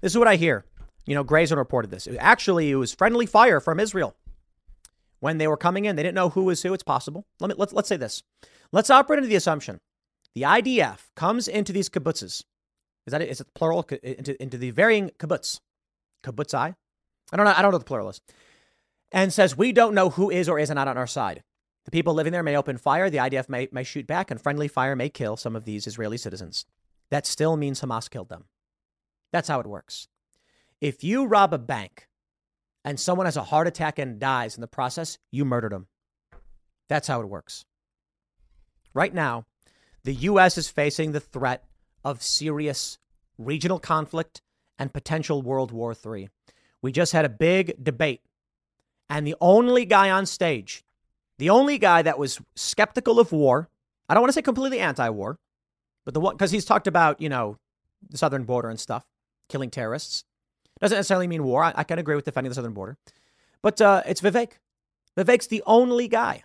This is what I hear. You know, Grayzone reported this. Actually, it was friendly fire from Israel. When they were coming in, they didn't know who was who. It's possible. Let me let's, let's say this. Let's operate into the assumption the IDF comes into these kibbutzes. Is that it? Is it plural? Into, into the varying kibbutz, kibbutzai, I don't know. I don't know the plural is. And says, we don't know who is or is not on our side. The people living there may open fire. The IDF may, may shoot back, and friendly fire may kill some of these Israeli citizens. That still means Hamas killed them. That's how it works. If you rob a bank and someone has a heart attack and dies in the process, you murdered them. That's how it works. Right now, the U.S. is facing the threat of serious regional conflict and potential World War III. We just had a big debate, and the only guy on stage, the only guy that was skeptical of war, I don't want to say completely anti war, but the one, because he's talked about, you know, the southern border and stuff, killing terrorists. Doesn't necessarily mean war. I, I can agree with defending the southern border. But uh, it's Vivek. Vivek's the only guy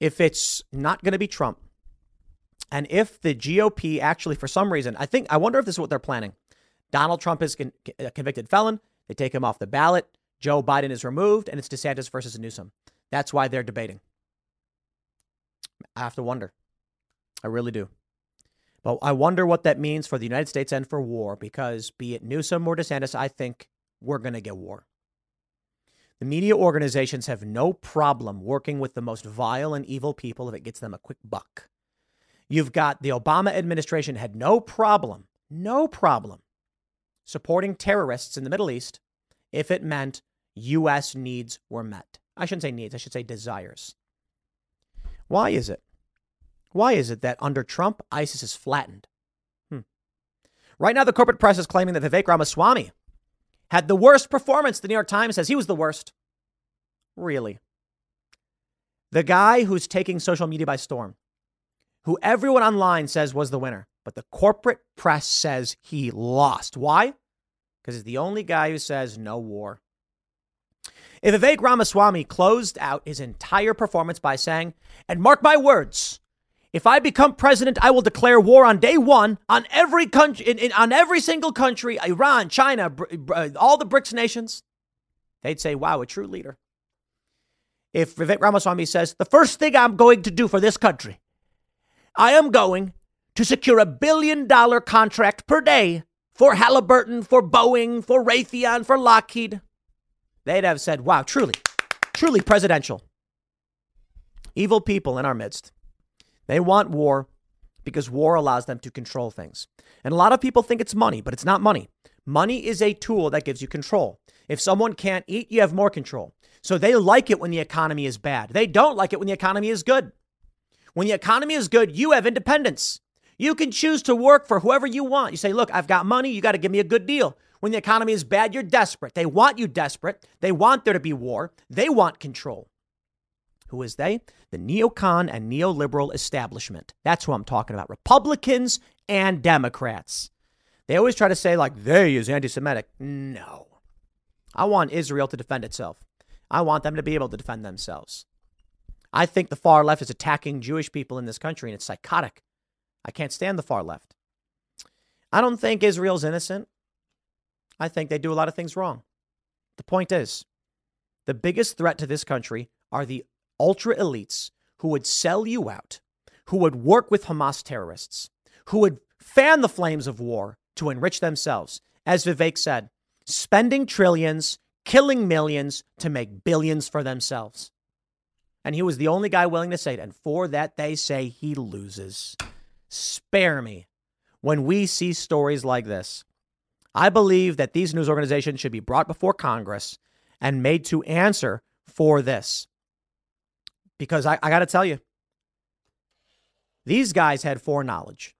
if it's not going to be Trump, and if the GOP actually, for some reason, I think, I wonder if this is what they're planning. Donald Trump is con- a convicted felon. They take him off the ballot. Joe Biden is removed, and it's DeSantis versus Newsom. That's why they're debating. I have to wonder. I really do. But I wonder what that means for the United States and for war, because be it Newsom or DeSantis, I think we're going to get war. The media organizations have no problem working with the most vile and evil people if it gets them a quick buck. You've got the Obama administration had no problem, no problem supporting terrorists in the Middle East if it meant U.S. needs were met. I shouldn't say needs, I should say desires. Why is it? Why is it that under Trump, ISIS is flattened? Hmm. Right now, the corporate press is claiming that Vivek Ramaswamy had the worst performance. The New York Times says he was the worst. Really? The guy who's taking social media by storm, who everyone online says was the winner, but the corporate press says he lost. Why? Because he's the only guy who says no war. If Vivek Ramaswamy closed out his entire performance by saying, and mark my words, if I become president, I will declare war on day one on every country, in, in, on every single country, Iran, China, uh, all the BRICS nations. They'd say, wow, a true leader. If Vivek Ramaswamy says, the first thing I'm going to do for this country, I am going to secure a billion dollar contract per day for Halliburton, for Boeing, for Raytheon, for Lockheed, they'd have said, wow, truly, truly presidential. Evil people in our midst. They want war because war allows them to control things. And a lot of people think it's money, but it's not money. Money is a tool that gives you control. If someone can't eat, you have more control. So they like it when the economy is bad. They don't like it when the economy is good. When the economy is good, you have independence. You can choose to work for whoever you want. You say, look, I've got money. You got to give me a good deal. When the economy is bad, you're desperate. They want you desperate. They want there to be war. They want control. Who is they? The neocon and neoliberal establishment. That's who I'm talking about. Republicans and Democrats. They always try to say, like, they is anti Semitic. No. I want Israel to defend itself. I want them to be able to defend themselves. I think the far left is attacking Jewish people in this country, and it's psychotic. I can't stand the far left. I don't think Israel's innocent. I think they do a lot of things wrong. The point is, the biggest threat to this country are the ultra elites who would sell you out, who would work with Hamas terrorists, who would fan the flames of war to enrich themselves. As Vivek said, spending trillions, killing millions to make billions for themselves. And he was the only guy willing to say it. And for that, they say he loses. Spare me when we see stories like this. I believe that these news organizations should be brought before Congress and made to answer for this. Because I, I got to tell you, these guys had foreknowledge.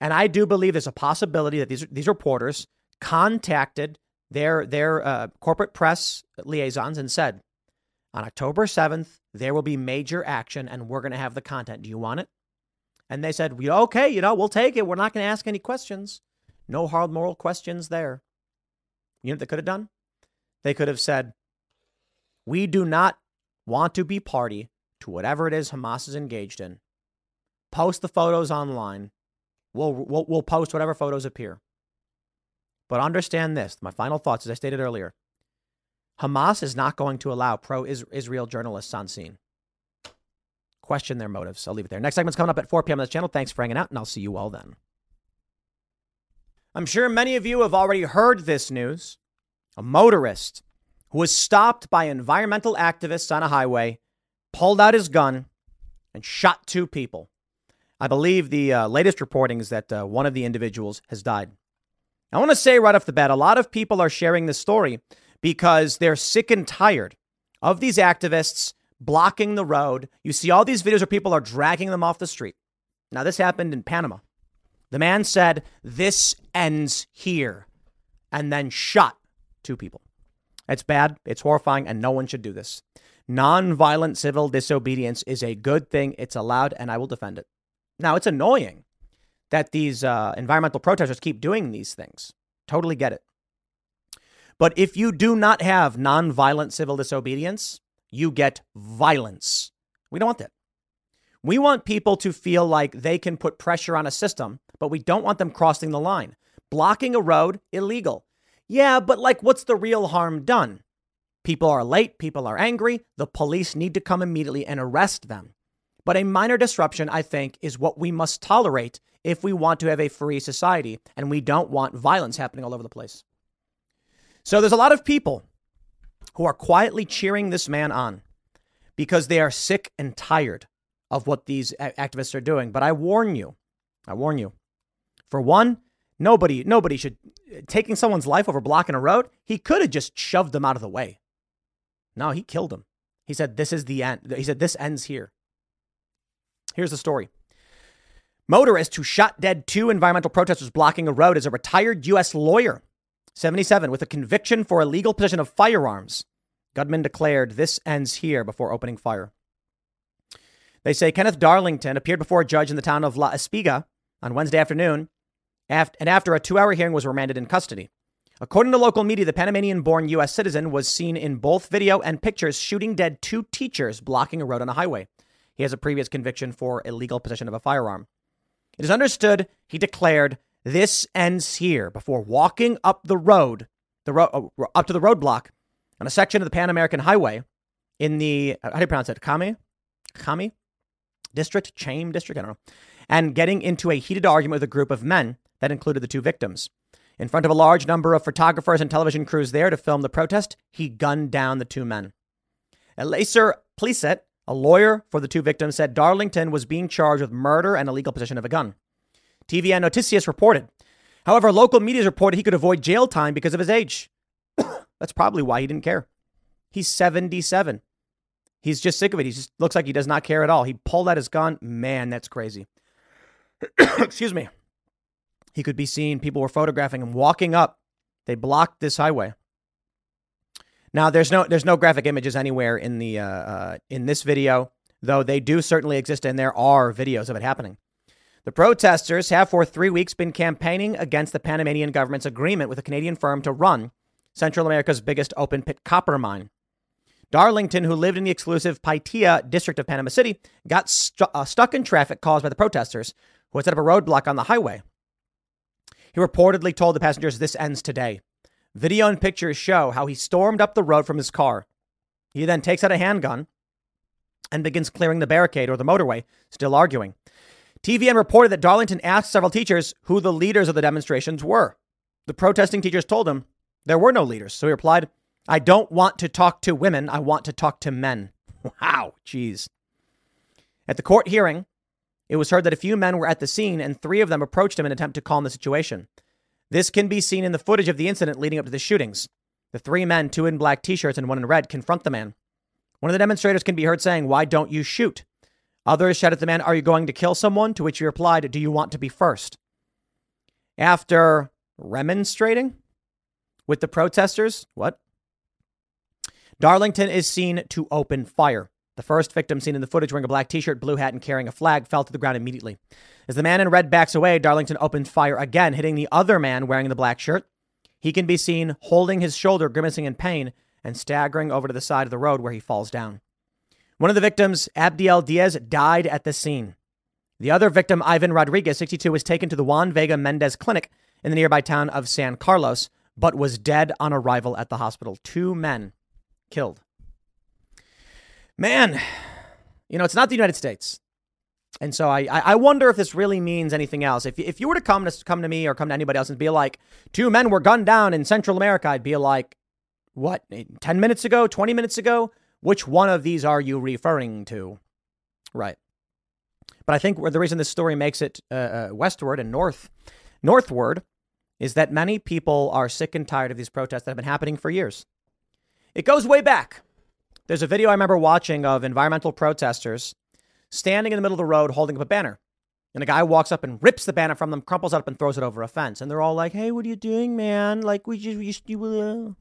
And I do believe there's a possibility that these, these reporters contacted their, their uh, corporate press liaisons and said, on October 7th, there will be major action and we're going to have the content. Do you want it? And they said, okay, you know, we'll take it. We're not going to ask any questions. No hard moral questions there. You know what they could have done? They could have said, we do not want to be party to whatever it is Hamas is engaged in. Post the photos online. We'll, we'll, we'll post whatever photos appear. But understand this my final thoughts, as I stated earlier Hamas is not going to allow pro Israel journalists on scene. Question their motives. I'll leave it there. Next segment's coming up at 4 p.m. on this channel. Thanks for hanging out, and I'll see you all then. I'm sure many of you have already heard this news. A motorist who was stopped by environmental activists on a highway pulled out his gun and shot two people. I believe the uh, latest reporting is that uh, one of the individuals has died. I want to say right off the bat a lot of people are sharing this story because they're sick and tired of these activists blocking the road. You see all these videos where people are dragging them off the street. Now, this happened in Panama. The man said, This ends here, and then shot two people. It's bad, it's horrifying, and no one should do this. Nonviolent civil disobedience is a good thing. It's allowed, and I will defend it. Now, it's annoying that these uh, environmental protesters keep doing these things. Totally get it. But if you do not have nonviolent civil disobedience, you get violence. We don't want that. We want people to feel like they can put pressure on a system, but we don't want them crossing the line. Blocking a road, illegal. Yeah, but like, what's the real harm done? People are late, people are angry, the police need to come immediately and arrest them. But a minor disruption, I think, is what we must tolerate if we want to have a free society and we don't want violence happening all over the place. So there's a lot of people who are quietly cheering this man on because they are sick and tired of what these activists are doing. But I warn you, I warn you. For one, nobody nobody should uh, taking someone's life over blocking a road. He could have just shoved them out of the way. No, he killed him. He said this is the end. He said this ends here. Here's the story. Motorist who shot dead two environmental protesters blocking a road is a retired U.S. lawyer, 77, with a conviction for illegal possession of firearms. Gunman declared this ends here before opening fire. They say Kenneth Darlington appeared before a judge in the town of La Espiga on Wednesday afternoon, and after a two hour hearing was remanded in custody. According to local media, the Panamanian born U.S. citizen was seen in both video and pictures shooting dead two teachers blocking a road on a highway. He has a previous conviction for illegal possession of a firearm. It is understood, he declared, this ends here before walking up the road, the ro- uh, up to the roadblock on a section of the Pan American Highway in the, how do you pronounce it? Kame? Kame? District? Chame District? I don't know. And getting into a heated argument with a group of men that included the two victims. In front of a large number of photographers and television crews there to film the protest, he gunned down the two men. Elaser Plesset, a lawyer for the two victims, said Darlington was being charged with murder and illegal possession of a gun. TVN Noticias reported. However, local media reported he could avoid jail time because of his age. [COUGHS] That's probably why he didn't care. He's 77. He's just sick of it. He just looks like he does not care at all. He pulled out his gun. Man, that's crazy. [COUGHS] Excuse me. He could be seen. People were photographing him walking up. They blocked this highway. Now, there's no there's no graphic images anywhere in the uh, uh, in this video, though they do certainly exist, and there are videos of it happening. The protesters have for three weeks been campaigning against the Panamanian government's agreement with a Canadian firm to run Central America's biggest open pit copper mine. Darlington, who lived in the exclusive Paitilla district of Panama City, got uh, stuck in traffic caused by the protesters, who had set up a roadblock on the highway. He reportedly told the passengers, This ends today. Video and pictures show how he stormed up the road from his car. He then takes out a handgun and begins clearing the barricade or the motorway, still arguing. TVN reported that Darlington asked several teachers who the leaders of the demonstrations were. The protesting teachers told him there were no leaders, so he replied, I don't want to talk to women, I want to talk to men. [LAUGHS] Wow, jeez. At the court hearing, it was heard that a few men were at the scene and three of them approached him in an attempt to calm the situation. This can be seen in the footage of the incident leading up to the shootings. The three men, two in black t shirts and one in red, confront the man. One of the demonstrators can be heard saying, Why don't you shoot? Others shout at the man, Are you going to kill someone? To which he replied, Do you want to be first? After remonstrating with the protesters, what? Darlington is seen to open fire. The first victim seen in the footage wearing a black t shirt, blue hat, and carrying a flag fell to the ground immediately. As the man in red backs away, Darlington opens fire again, hitting the other man wearing the black shirt. He can be seen holding his shoulder, grimacing in pain, and staggering over to the side of the road where he falls down. One of the victims, Abdiel Diaz, died at the scene. The other victim, Ivan Rodriguez, 62, was taken to the Juan Vega Mendez Clinic in the nearby town of San Carlos, but was dead on arrival at the hospital. Two men killed. Man, you know, it's not the United States. And so I, I wonder if this really means anything else. If, if you were to come to come to me or come to anybody else and be like, two men were gunned down in Central America, I'd be like, what, 10 minutes ago, 20 minutes ago? Which one of these are you referring to? Right. But I think the reason this story makes it uh, uh, westward and north, northward, is that many people are sick and tired of these protests that have been happening for years. It goes way back. There's a video I remember watching of environmental protesters standing in the middle of the road holding up a banner. And a guy walks up and rips the banner from them, crumples it up, and throws it over a fence. And they're all like, "Hey, what are you doing, man? Like, we just, we just you, uh.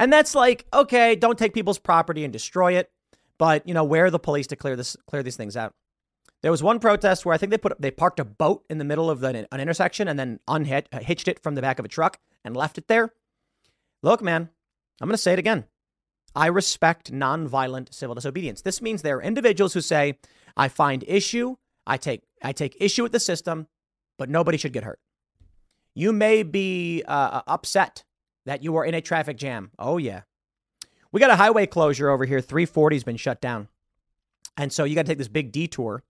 and that's like, okay, don't take people's property and destroy it, but you know, where are the police to clear this, clear these things out? There was one protest where I think they put, they parked a boat in the middle of the, an intersection and then unhitched uh, it from the back of a truck and left it there. Look, man, I'm going to say it again. I respect nonviolent civil disobedience. This means there are individuals who say, I find issue, I take, I take issue with the system, but nobody should get hurt. You may be uh, uh upset that you are in a traffic jam. Oh, yeah. We got a highway closure over here. 340 has been shut down. And so you got to take this big detour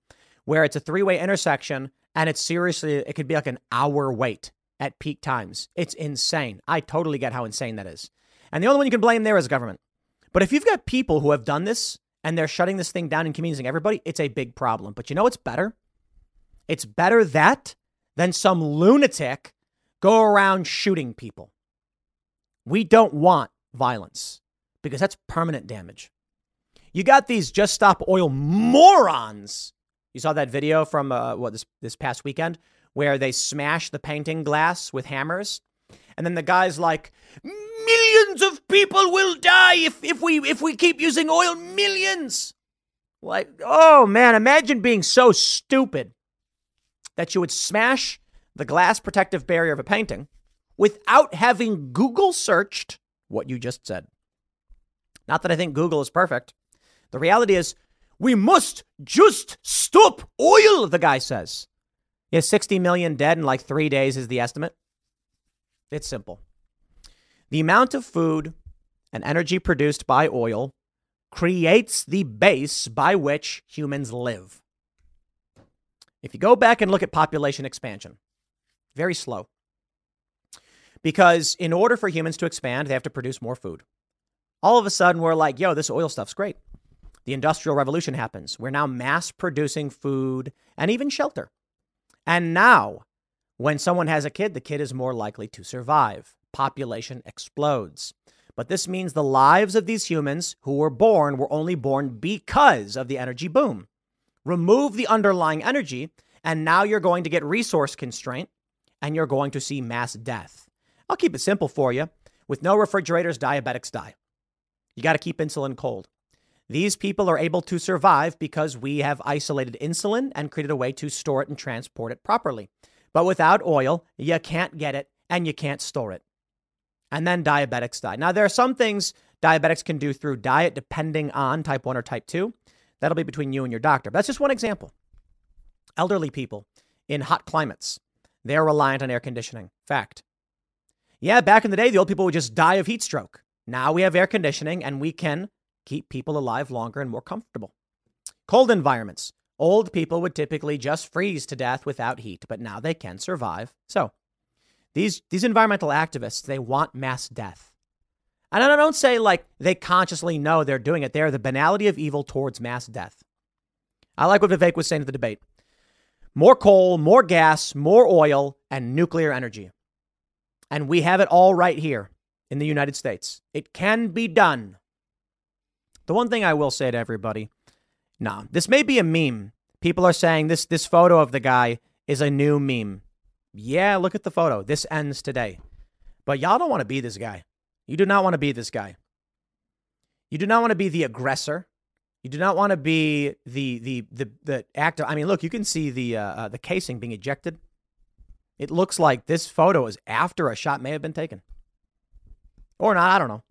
where it's a three way intersection and it's seriously, it could be like an hour wait at peak times. It's insane. I totally get how insane that is. And the only one you can blame there is government. But if you've got people who have done this and they're shutting this thing down and communicating everybody, it's a big problem. But you know what's better? It's better that than some lunatic go around shooting people. We don't want violence because that's permanent damage. You got these just stop oil morons. You saw that video from uh, what this this past weekend where they smash the painting glass with hammers, and then the guy's like, Millions of people will die if, if we if we keep using oil. Millions. Like, oh man, imagine being so stupid that you would smash the glass protective barrier of a painting without having Google searched what you just said. Not that I think Google is perfect. The reality is, we must just stop oil, the guy says. Yeah, 60 million dead in like three days is the estimate. It's simple. The amount of food and energy produced by oil creates the base by which humans live. If you go back and look at population expansion, very slow. Because in order for humans to expand, they have to produce more food. All of a sudden, we're like, yo, this oil stuff's great. The Industrial Revolution happens. We're now mass producing food and even shelter. And now, when someone has a kid, the kid is more likely to survive population explodes. But this means the lives of these humans who were born were only born because of the energy boom. Remove the underlying energy, and now you're going to get resource constraint and you're going to see mass death. I'll keep it simple for you. With no refrigerators, diabetics die. You got to keep insulin cold. These people are able to survive because we have isolated insulin and created a way to store it and transport it properly. But without oil, you can't get it and you can't store it and then diabetics die. Now, there are some things diabetics can do through diet depending on type 1 or type 2. That'll be between you and your doctor. But that's just one example. Elderly people in hot climates, they're reliant on air conditioning. Fact. Yeah, back in the day, the old people would just die of heat stroke. Now we have air conditioning and we can keep people alive longer and more comfortable. Cold environments. Old people would typically just freeze to death without heat, but now they can survive. So, these these environmental activists, they want mass death. And I don't say like they consciously know they're doing it. They're the banality of evil towards mass death. I like what Vivek was saying at the debate. More coal, more gas, more oil, and nuclear energy. And we have it all right here in the United States. It can be done. The one thing I will say to everybody nah, this may be a meme. People are saying this, this photo of the guy is a new meme. Yeah, look at the photo. This ends today. But y'all don't want to be this guy. You do not want to be this guy. You do not want to be the aggressor. You do not want to be the the the the actor. I mean, look, you can see the uh, uh, the casing being ejected. It looks like this photo is after a shot may have been taken, or not. I don't know.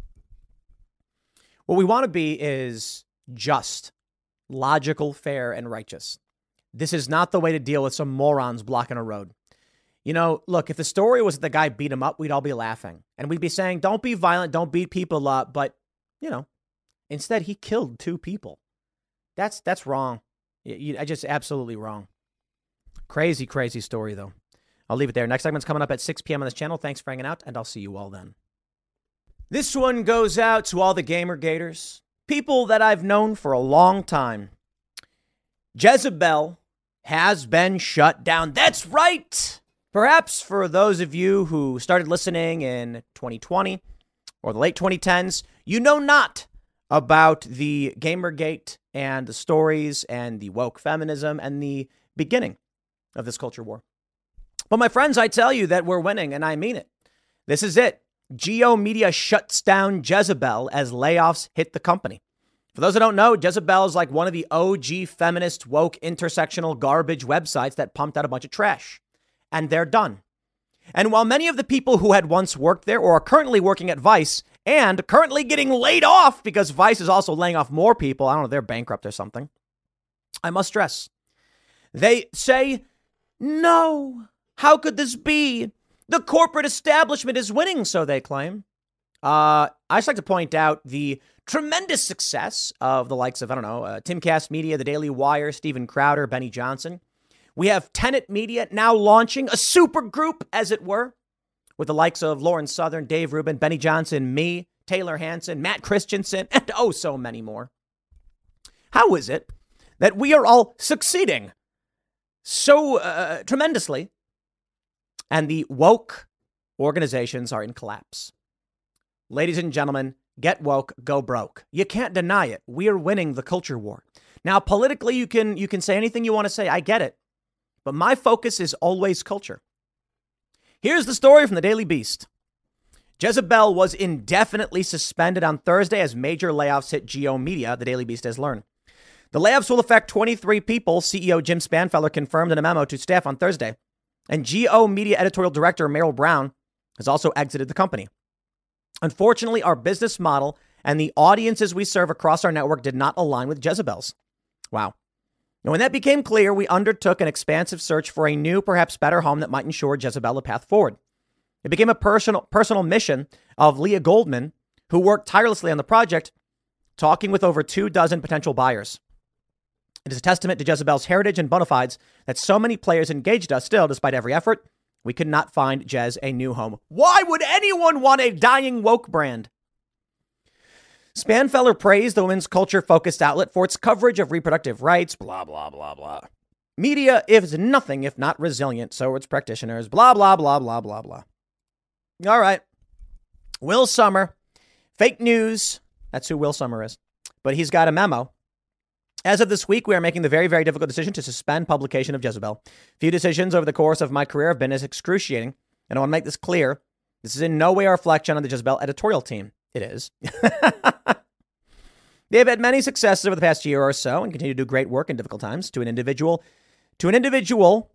What we want to be is just, logical, fair, and righteous. This is not the way to deal with some morons blocking a road. You know, look, if the story was that the guy beat him up, we'd all be laughing. And we'd be saying, don't be violent, don't beat people up. But, you know, instead, he killed two people. That's that's wrong. I just absolutely wrong. Crazy, crazy story, though. I'll leave it there. Next segment's coming up at 6 p.m. on this channel. Thanks for hanging out, and I'll see you all then. This one goes out to all the Gamer Gators, people that I've known for a long time. Jezebel has been shut down. That's right. Perhaps for those of you who started listening in 2020 or the late 2010s, you know not about the Gamergate and the stories and the woke feminism and the beginning of this culture war. But my friends, I tell you that we're winning, and I mean it. This is it. G/O Media shuts down Jezebel as layoffs hit the company. For those that don't know, Jezebel is like one of the OG feminist, woke, intersectional garbage websites that pumped out a bunch of trash. And they're done. And while many of the people who had once worked there or are currently working at Vice and currently getting laid off because Vice is also laying off more people, I don't know, they're bankrupt or something, I must stress. They say, no, how could this be? The corporate establishment is winning, so they claim. Uh, I just like to point out the tremendous success of the likes of, I don't know, uh, Timcast Media, The Daily Wire, Steven Crowder, Benny Johnson. We have Tenet Media now launching a super group, as it were, with the likes of Lauren Southern, Dave Rubin, Benny Johnson, me, Taylor Hansen, Matt Christiansen, [LAUGHS] and oh, so many more. How is it that we are all succeeding so uh, tremendously and the woke organizations are in collapse. Ladies and gentlemen, get woke, go broke. You can't deny it. We are winning the culture war. Now, politically, you can you can say anything you want to say. I get it. But my focus is always culture. Here's the story from the Daily Beast. Jezebel was indefinitely suspended on Thursday as major layoffs hit G/O Media, the Daily Beast has learned. The layoffs will affect 23 people, CEO Jim Spanfeller confirmed in a memo to staff on Thursday. And G/O Media editorial director Merrill Brown has also exited the company. Unfortunately, our business model and the audiences we serve across our network did not align with Jezebel's. Wow. And when that became clear, we undertook an expansive search for a new, perhaps better home that might ensure Jezebel a path forward. It became a personal, personal mission of Lea Goldman, who worked tirelessly on the project, talking with over two dozen potential buyers. It is a testament to Jezebel's heritage and bona fides that so many players engaged us still, despite every effort. We could not find Jez a new home. Why would anyone want a dying woke brand? Spanfeller praised the women's culture focused outlet for its coverage of reproductive rights, blah, blah, blah, blah. Media is nothing if not resilient, so its practitioners, blah, blah, blah, blah, blah, blah. All right. Will Sommer, fake news. That's who Will Sommer is. But he's got a memo as of this week, we are making the very, very difficult decision to suspend publication of Jezebel. Few decisions over the course of my career have been as excruciating, and I want to make this clear. This is in no way a reflection on the Jezebel editorial team. It is. [LAUGHS] they have had many successes over the past year or so and continue to do great work in difficult times. To an individual, to an individual,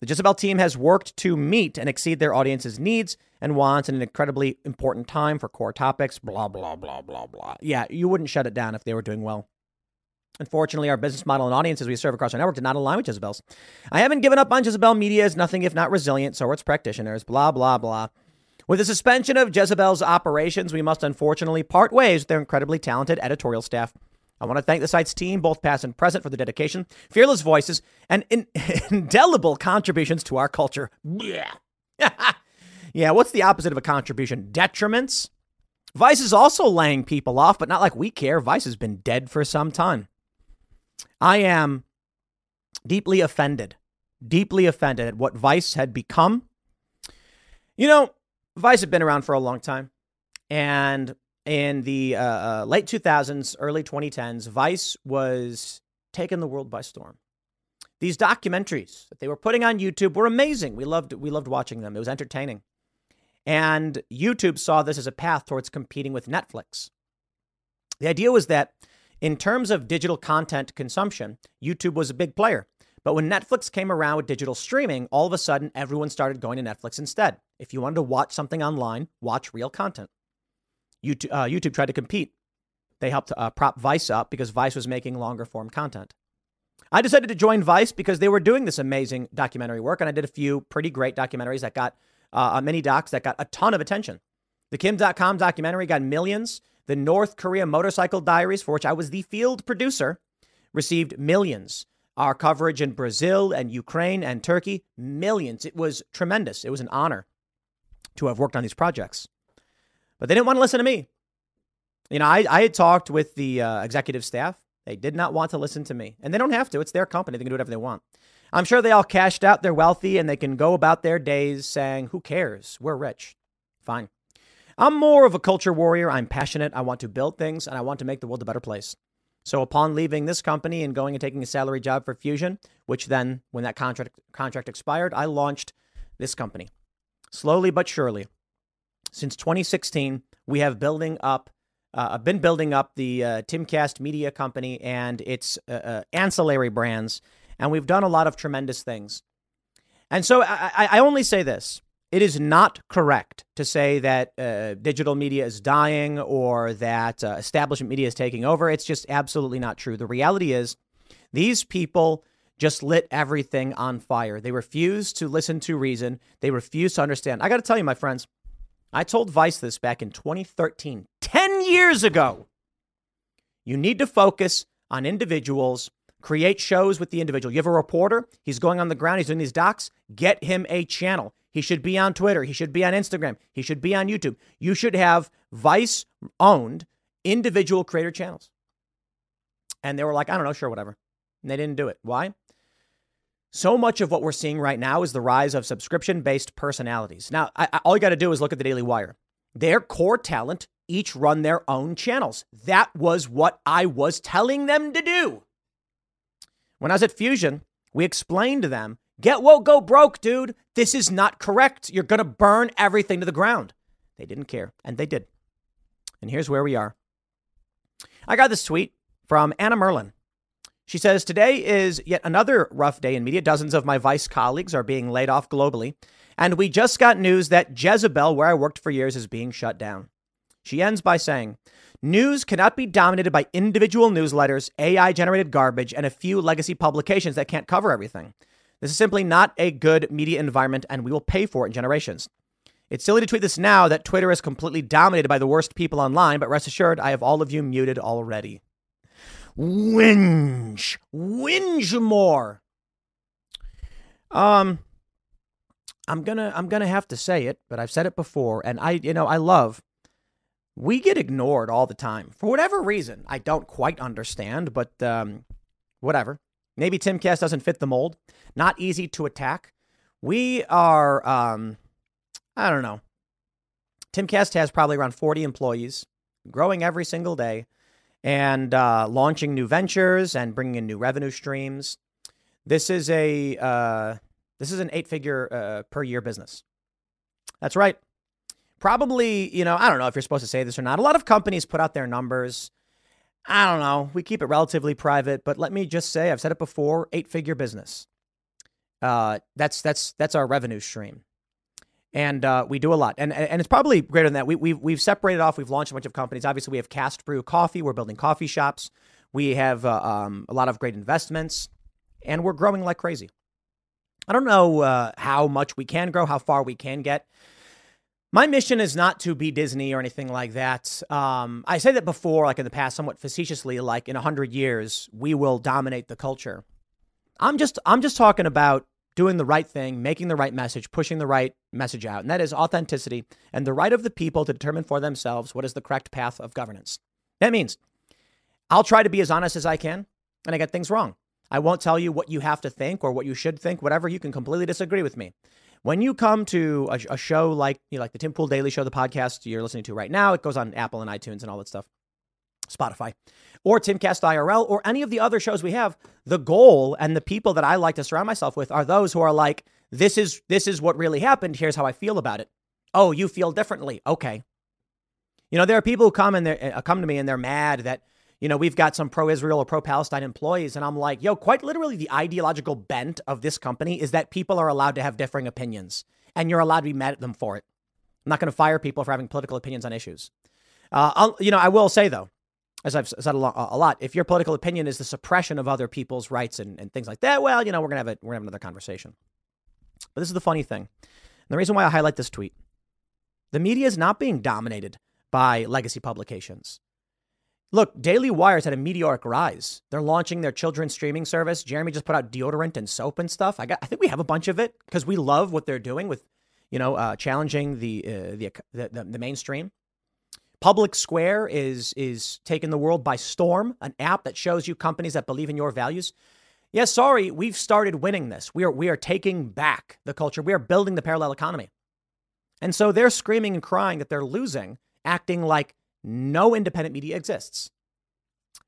the Jezebel team has worked to meet and exceed their audience's needs and wants in an incredibly important time for core topics. Blah blah blah blah blah. Yeah, you wouldn't shut it down if they were doing well. Unfortunately, our business model and audiences we serve across our network did not align with Jezebel's. I haven't given up on Jezebel Media as nothing if not resilient, so are its practitioners, blah, blah, blah. With the suspension of Jezebel's operations, we must unfortunately part ways with their incredibly talented editorial staff. I want to thank the site's team, both past and present, for the dedication, fearless voices, and in- [LAUGHS] indelible contributions to our culture. Yeah. [LAUGHS] yeah, what's the opposite of a contribution? Detriments? Vice is also laying people off, but not like we care. Vice has been dead for some time. I am deeply offended, deeply offended at what Vice had become. You know, Vice had been around for a long time. And in the uh, uh, late 2000s, early 2010s, Vice was taking the world by storm. These documentaries that they were putting on YouTube were amazing. We loved we loved watching them. It was entertaining. And YouTube saw this as a path towards competing with Netflix. The idea was that in terms of digital content consumption, YouTube was a big player. But when Netflix came around with digital streaming, all of a sudden everyone started going to Netflix instead. If you wanted to watch something online, watch real content. YouTube, uh, YouTube tried to compete. They helped uh, prop Vice up because Vice was making longer form content. I decided to join Vice because they were doing this amazing documentary work, and I did a few pretty great documentaries that got uh, many docs that got a ton of attention. The Kim Dotcom documentary got millions. The North Korea Motorcycle Diaries, for which I was the field producer, received millions. Our coverage in Brazil and Ukraine and Turkey, millions. It was tremendous. It was an honor to have worked on these projects. But they didn't want to listen to me. You know, I, I had talked with the uh, executive staff. They did not want to listen to me. And they don't have to. It's their company. They can do whatever they want. I'm sure they all cashed out. They're wealthy and they can go about their days saying, Who cares? We're rich. Fine. I'm more of a culture warrior. I'm passionate. I want to build things and I want to make the world a better place. So upon leaving this company and going and taking a salary job for Fusion, which then when that contract contract expired, I launched this company. Slowly but surely. Since 2016, we have building up uh, been building up the uh, Timcast Media Company and its uh, uh, ancillary brands, and we've done a lot of tremendous things. And so I, I only say this it is not correct to say that uh, digital media is dying or that uh, establishment media is taking over. It's just absolutely not true. The reality is, these people just lit everything on fire. They refuse to listen to reason, they refuse to understand. I got to tell you, my friends, I told Vice this back in 2013, 10 years ago. You need to focus on individuals, create shows with the individual. You have a reporter, he's going on the ground, he's doing these docs, get him a channel. He should be on Twitter. He should be on Instagram. He should be on YouTube. You should have Vice owned individual creator channels. And they were like, I don't know, sure, whatever. And they didn't do it. Why? So much of what we're seeing right now is the rise of subscription based personalities. Now, I, I, all you got to do is look at the Daily Wire. Their core talent each run their own channels. That was what I was telling them to do. When I was at Fusion, we explained to them Get woke, go broke, dude. This is not correct. You're going to burn everything to the ground. They didn't care, and they did. And here's where we are. I got this tweet from Anna Merlan. She says, Today is yet another rough day in media. Dozens of my Vice colleagues are being laid off globally. And we just got news that Jezebel, where I worked for years, is being shut down. She ends by saying, News cannot be dominated by individual newsletters, AI generated garbage, and a few legacy publications that can't cover everything. This is simply not a good media environment, and we will pay for it in generations. It's silly to tweet this now that Twitter is completely dominated by the worst people online, but rest assured, I have all of you muted already. Whinge. Whinge more. Um, I'm gonna I'm gonna have to say it, but I've said it before, and I you know I love. We get ignored all the time for whatever reason. I don't quite understand, but um, whatever. Maybe Timcast doesn't fit the mold. Not easy to attack. We are, um, I don't know. Timcast has probably around 40 employees, growing every single day, and uh, launching new ventures and bringing in new revenue streams. This is a uh, this is an eight figure uh, per year business. That's right. Probably, you know, I don't know if you're supposed to say this or not. A lot of companies put out their numbers I don't know. We keep it relatively private, but let me just say, I've said it before: eight-figure business. Uh, that's that's that's our revenue stream, and uh, we do a lot, and and it's probably greater than that. We we've we've separated off. We've launched a bunch of companies. Obviously, we have Cast Brew Coffee. We're building coffee shops. We have uh, um, a lot of great investments, and we're growing like crazy. I don't know uh, how much we can grow, how far we can get. My mission is not to be Disney or anything like that. Um, I say that before, like in the past, somewhat facetiously, like in a hundred years, we will dominate the culture. I'm just, I'm just talking about doing the right thing, making the right message, pushing the right message out, and that is authenticity and the right of the people to determine for themselves what is the correct path of governance. That means I'll try to be as honest as I can, and I get things wrong. I won't tell you what you have to think or what you should think, whatever. You can completely disagree with me. When you come to a, a show like you know, like the Tim Pool Daily Show, the podcast you're listening to right now, it goes on Apple and iTunes and all that stuff, Spotify, or Timcast IRL, or any of the other shows we have. The goal and the people that I like to surround myself with are those who are like, this is this is what really happened. Here's how I feel about it. Oh, you feel differently. Okay. You know, there are people who come and they uh, come to me and they're mad that you know, we've got some pro Israel or pro Palestine employees. And I'm like, yo, quite literally, the ideological bent of this company is that people are allowed to have differing opinions and you're allowed to be mad at them for it. I'm not going to fire people for having political opinions on issues. Uh, you know, I will say, though, as I've said a lot, if your political opinion is the suppression of other people's rights and, and things like that, well, you know, we're going to have a, we're gonna have another conversation. But this is the funny thing. And the reason why I highlight this tweet the media is not being dominated by legacy publications. Look, Daily Wire's had a meteoric rise. They're launching their children's streaming service. Jeremy just put out deodorant and soap and stuff. I got, I think we have a bunch of it because we love what they're doing with, you know, uh, challenging the, uh, the, the the mainstream. Public Square is is taking the world by storm. An app that shows you companies that believe in your values. Yes, yeah, sorry, we've started winning this. We are we are taking back the culture. We are building the parallel economy. And so they're screaming and crying that they're losing, acting like no independent media exists.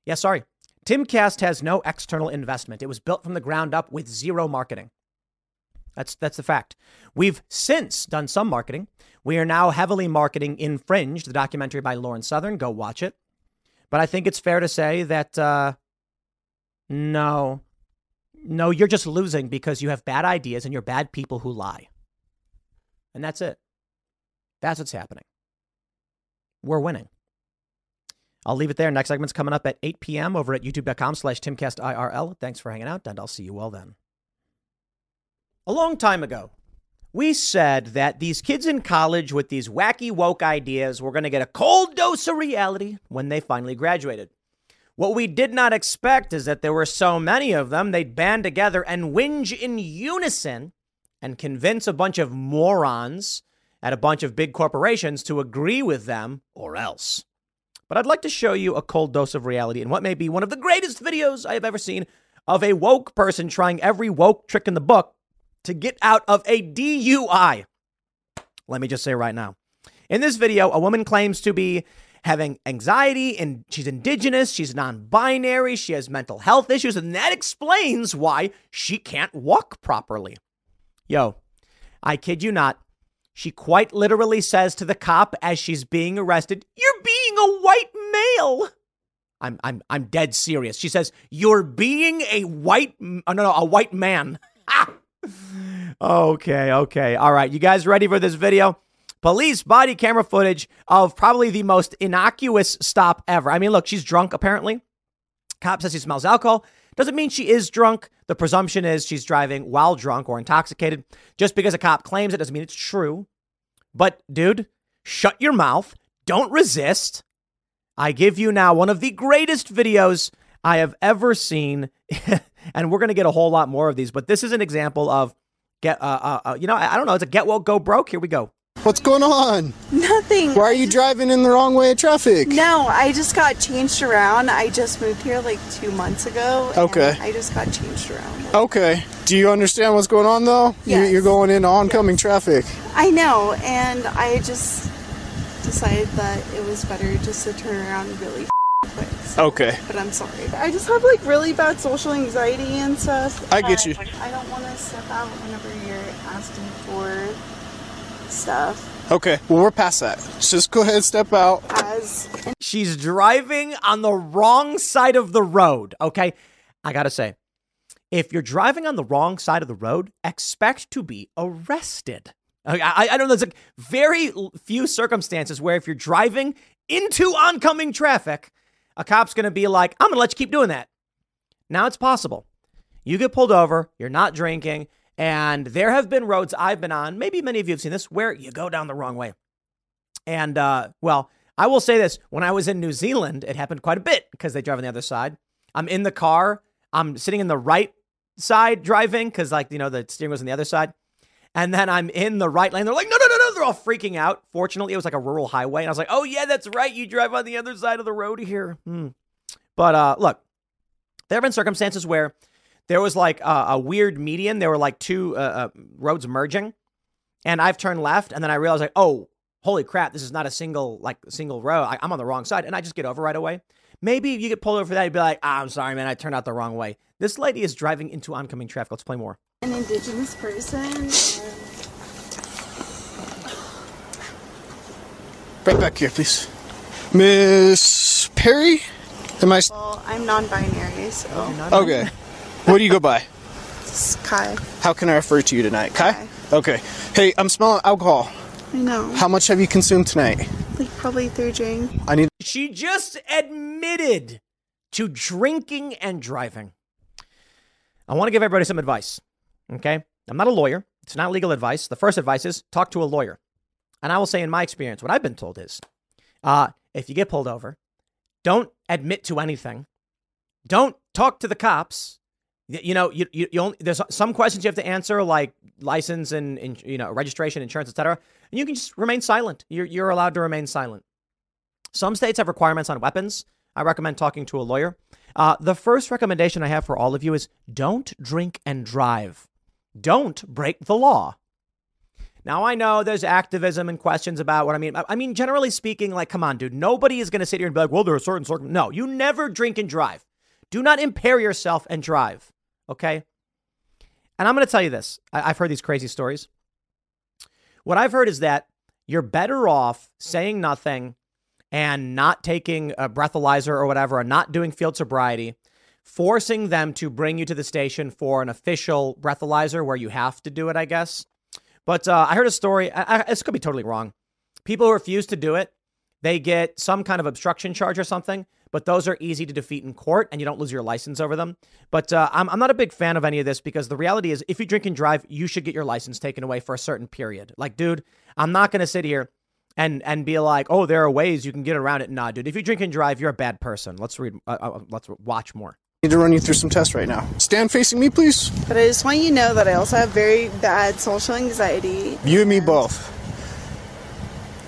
Yeah, sorry. Timcast has no external investment. It was built from the ground up with zero marketing. That's that's the fact. We've since done some marketing. We are now heavily marketing Infringed, the documentary by Lauren Southern. Go watch it. But I think it's fair to say that uh, no, no, you're just losing because you have bad ideas and you're bad people who lie. And that's it. That's what's happening. We're winning. I'll leave it there. Next segment's coming up at 8 p.m. over at youtube.com slash timcastirl. Thanks for hanging out, and I'll see you all then. A long time ago, we said that these kids in college with these wacky woke ideas were going to get a cold dose of reality when they finally graduated. What we did not expect is that there were so many of them, they'd band together and whinge in unison and convince a bunch of morons at a bunch of big corporations to agree with them or else. But I'd like to show you a cold dose of reality in what may be one of the greatest videos I have ever seen of a woke person trying every woke trick in the book to get out of a DUI. Let me just say right now. In this video, a woman claims to be having anxiety and she's indigenous, she's non binary, she has mental health issues, and that explains why she can't walk properly. Yo, I kid you not. She quite literally says to the cop as she's being arrested, You're being a white male. I'm, I'm, I'm dead serious. She says, You're being a white, oh, no, no, a white man. [LAUGHS] okay, okay. All right. You guys ready for this video? Police body camera footage of probably the most innocuous stop ever. I mean, look, she's drunk apparently. Cop says he smells alcohol. Doesn't mean she is drunk. The presumption is she's driving while drunk or intoxicated. Just because a cop claims it doesn't mean it's true. But, dude, shut your mouth. Don't resist. I give you now one of the greatest videos I have ever seen. [LAUGHS] and we're going to get a whole lot more of these, but this is an example of get, uh, uh, uh, you know, I, I don't know. It's a get well, go broke. Here we go. What's going on? Nothing. Why are you driving in the wrong way of traffic? No, I just got changed around. I just moved here like two months ago. Okay. I just got changed around. Okay. Do you understand what's going on though? Yes. You're going into oncoming yes. traffic. I know, and I just decided that it was better just to turn around really quick. So, okay. But I'm sorry. I just have like really bad social anxiety and stuff. I get you. I don't want to step out whenever you're asking for stuff. Okay, well, we're past that. Just go ahead, and step out. As she's driving on the wrong side of the road. Okay, I gotta say, if you're driving on the wrong side of the road, expect to be arrested. I, I don't know. There's like very few circumstances where if you're driving into oncoming traffic, a cop's gonna be like, "I'm gonna let you keep doing that." Now it's possible. You get pulled over. You're not drinking and there have been roads I've been on, maybe many of you have seen this, where you go down the wrong way. And, uh, well, I will say this when I was in New Zealand, it happened quite a bit because they drive on the other side. I'm in the car, I'm sitting in the right side driving because, like, you know, the steering wheel's on the other side. And then I'm in the right lane. They're like, no, no, no, no. They're all freaking out. Fortunately, it was like a rural highway. And I was like, oh, yeah, that's right. You drive on the other side of the road here. Hmm. But uh, look, there have been circumstances where there was like a, a weird median. There were like two uh, uh, roads merging, and I've turned left, and then I realize like, oh, holy crap, this is not a single like single row. I, I'm on the wrong side, and I just get over right away. Maybe you get pulled over for that, you'd be like, ah, I'm sorry, man, I turned out the wrong way. This lady is driving into oncoming traffic. Let's play more. An indigenous person. And Right back here, please. Miss Perry? Am I. well, I'm non-binary, so Okay. What do you go by? it's Kai. How can I refer to you tonight? Kai? Kai. Okay. Hey, I'm smelling alcohol. I know. How much have you consumed tonight? Like probably three drinks. I need. She just admitted to drinking and driving. I want to give everybody some advice. Okay. I'm not a lawyer. It's not legal advice. The first advice is talk to a lawyer. And I will say, in my experience, what I've been told is uh, if you get pulled over, don't admit to anything. Don't talk to the cops. You know, you, you, you only, there's some questions you have to answer, like license and, and you know registration, insurance, etc. And you can just remain silent. You're, you're allowed to remain silent. Some states have requirements on weapons. I recommend talking to a lawyer. Uh, the first recommendation I have for all of you is don't drink and drive. Don't break the law. Now, I know there's activism and questions about what I mean. I- mean, generally speaking, like, come on, dude. Nobody is going to sit here and be like, well, there are certain circum. No, you never drink and drive. Do not impair yourself and drive. Okay. And I'm going to tell you this I- I've heard these crazy stories. What I've heard is that you're better off saying nothing and not taking a breathalyzer or whatever, and not doing field sobriety, forcing them to bring you to the station for an official breathalyzer where you have to do it, I guess. But uh, I heard a story. I, I, this could be totally wrong. People who refuse to do it, they get some kind of obstruction charge or something. But those are easy to defeat in court, and you don't lose your license over them. But uh, I'm, I'm not a big fan of any of this because the reality is, if you drink and drive, you should get your license taken away for a certain period. Like, dude, I'm not going to sit here and and be like, oh, there are ways you can get around it. Nah, dude, if you drink and drive, you're a bad person. Let's read. Uh, uh, let's watch more. Need to run you through some tests right now. Stand facing me, please. But I just want you to know that I also have very bad social anxiety. You and me both.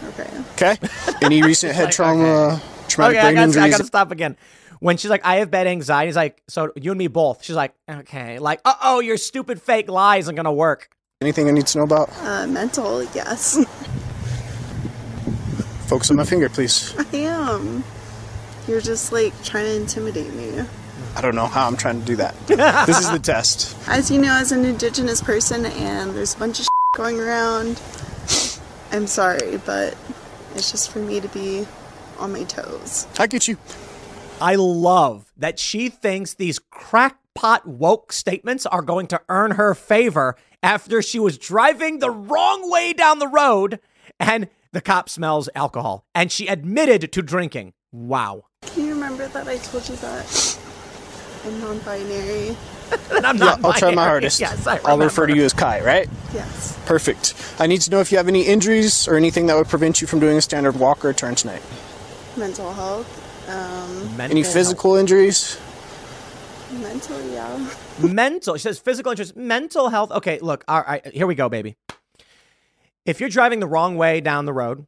Okay. Okay. Any recent head [LAUGHS] trauma, traumatic okay, I brain gotta, I gotta stop again. When she's like, I have bad anxiety, he's like, so you and me both. She's like, okay, like, uh oh, your stupid fake lie isn't gonna work. Anything I need to know about? Uh, mental, yes. Focus on my finger, please. I am. You're just like trying to intimidate me. I don't know how I'm trying to do that. [LAUGHS] this is the test. As you know, as an indigenous person, and there's a bunch of going around, I'm sorry, but it's just for me to be on my toes. I get you. I love that she thinks these crackpot woke statements are going to earn her favor after she was driving the wrong way down the road and the cop smells alcohol and she admitted to drinking. Wow. Can you remember that I told you that I'm non-binary? [LAUGHS] And I'm Yeah, not I'll try my hardest. Yes, I I'll refer to you as Kai, right? Yes. Perfect. I need to know if you have any injuries or anything that would prevent you from doing a standard walk or turn tonight. Mental health. Um, Mental Any health. physical injuries? mental, yeah. [LAUGHS] mental. She says physical injuries. mental health. Okay, look, all right, here we go, baby. If you're driving the wrong way down the road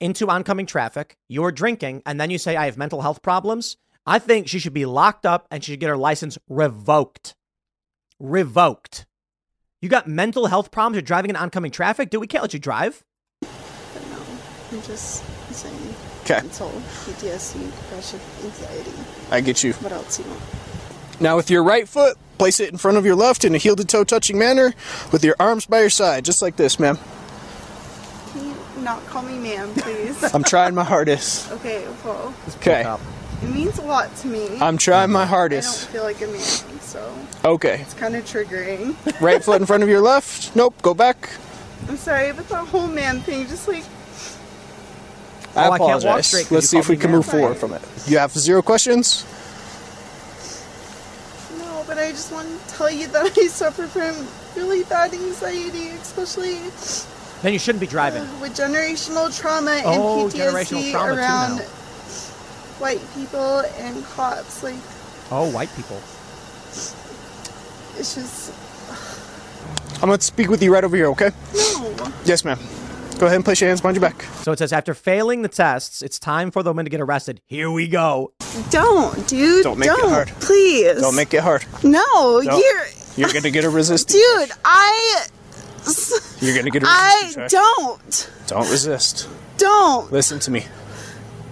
into oncoming traffic, you're drinking, and then you say, I have mental health problems, I think she should be locked up and she should get her license revoked. Revoked. You got mental health problems, you're driving in oncoming traffic? Dude, we can't let you drive. But no, I'm just saying. 'Kay. Mental PTSD, depression, anxiety. I get you. What else you want? Now, with your right foot, place it in front of your left in a heel to toe touching manner with your arms by your side, just like this, ma'am. Can you not call me ma'am, please? I'm trying my hardest. [LAUGHS] okay, well, Okay. It means a lot to me. I'm trying my hardest. I don't feel like a man, so Okay. it's kind of triggering. [LAUGHS] Right foot in front of your left. Nope. Go back. I'm sorry, but the whole man thing just like I Oh, I can't walk apologize. straight 'cause Let's see if we can move forward from it. You have zero questions? no, but I just want to tell you that [LAUGHS] I suffer from really bad anxiety, especially Then you shouldn't be driving. with generational trauma and Oh, PTSD generational trauma around now. White people and cops. Like Oh, white people. it's just I'm going to speak with you right over here, okay? no. Yes, ma'am. Go ahead and place your hands behind your back. So it says after failing the tests, it's time for the woman to get arrested. Here we go. Don't, dude. Don't make it hard. Please. Don't make it hard. No, Don't. you're. You're going to get a resistance. Dude, I You're gonna get [LAUGHS] a resistance check. don't. Don't resist. Don't. Listen to me.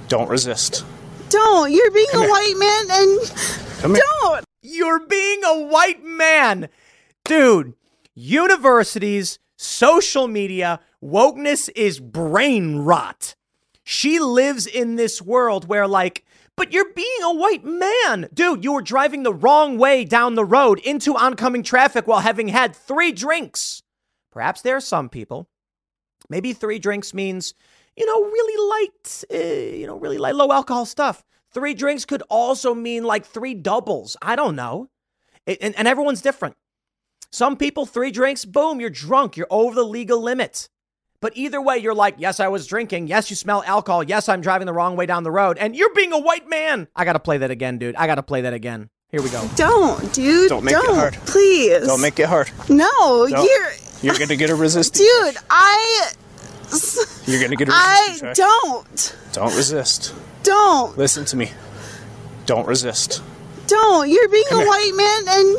Don't resist. Don't. You're being Come a here. white man and Come here. don't. You're being a white man. Dude, universities, social media, wokeness is brain rot. She lives in this world where, like, but you're being a white man. Dude, you were driving the wrong way down the road into oncoming traffic while having had three drinks. Perhaps there are some people. Maybe three drinks means, you know, really light, uh, you know, really light, low alcohol stuff. Three drinks could also mean like three doubles. I don't know. It, and, and everyone's different. Some people, three drinks, boom, you're drunk. You're over the legal limit. But either way, you're like, yes, I was drinking. Yes, you smell alcohol. Yes, I'm driving the wrong way down the road. And you're being a white man. I got to play that again, dude. I got to play that again. Here we go. Don't, dude. Don't make it hard. Please. Don't make it hard. No, Don't. you're. You're gonna get a resistance. Dude, I. [LAUGHS] You're gonna get a I resistance check. don't. Don't resist. Don't. Listen to me. Don't resist. Don't. You're being Come a here. white man and.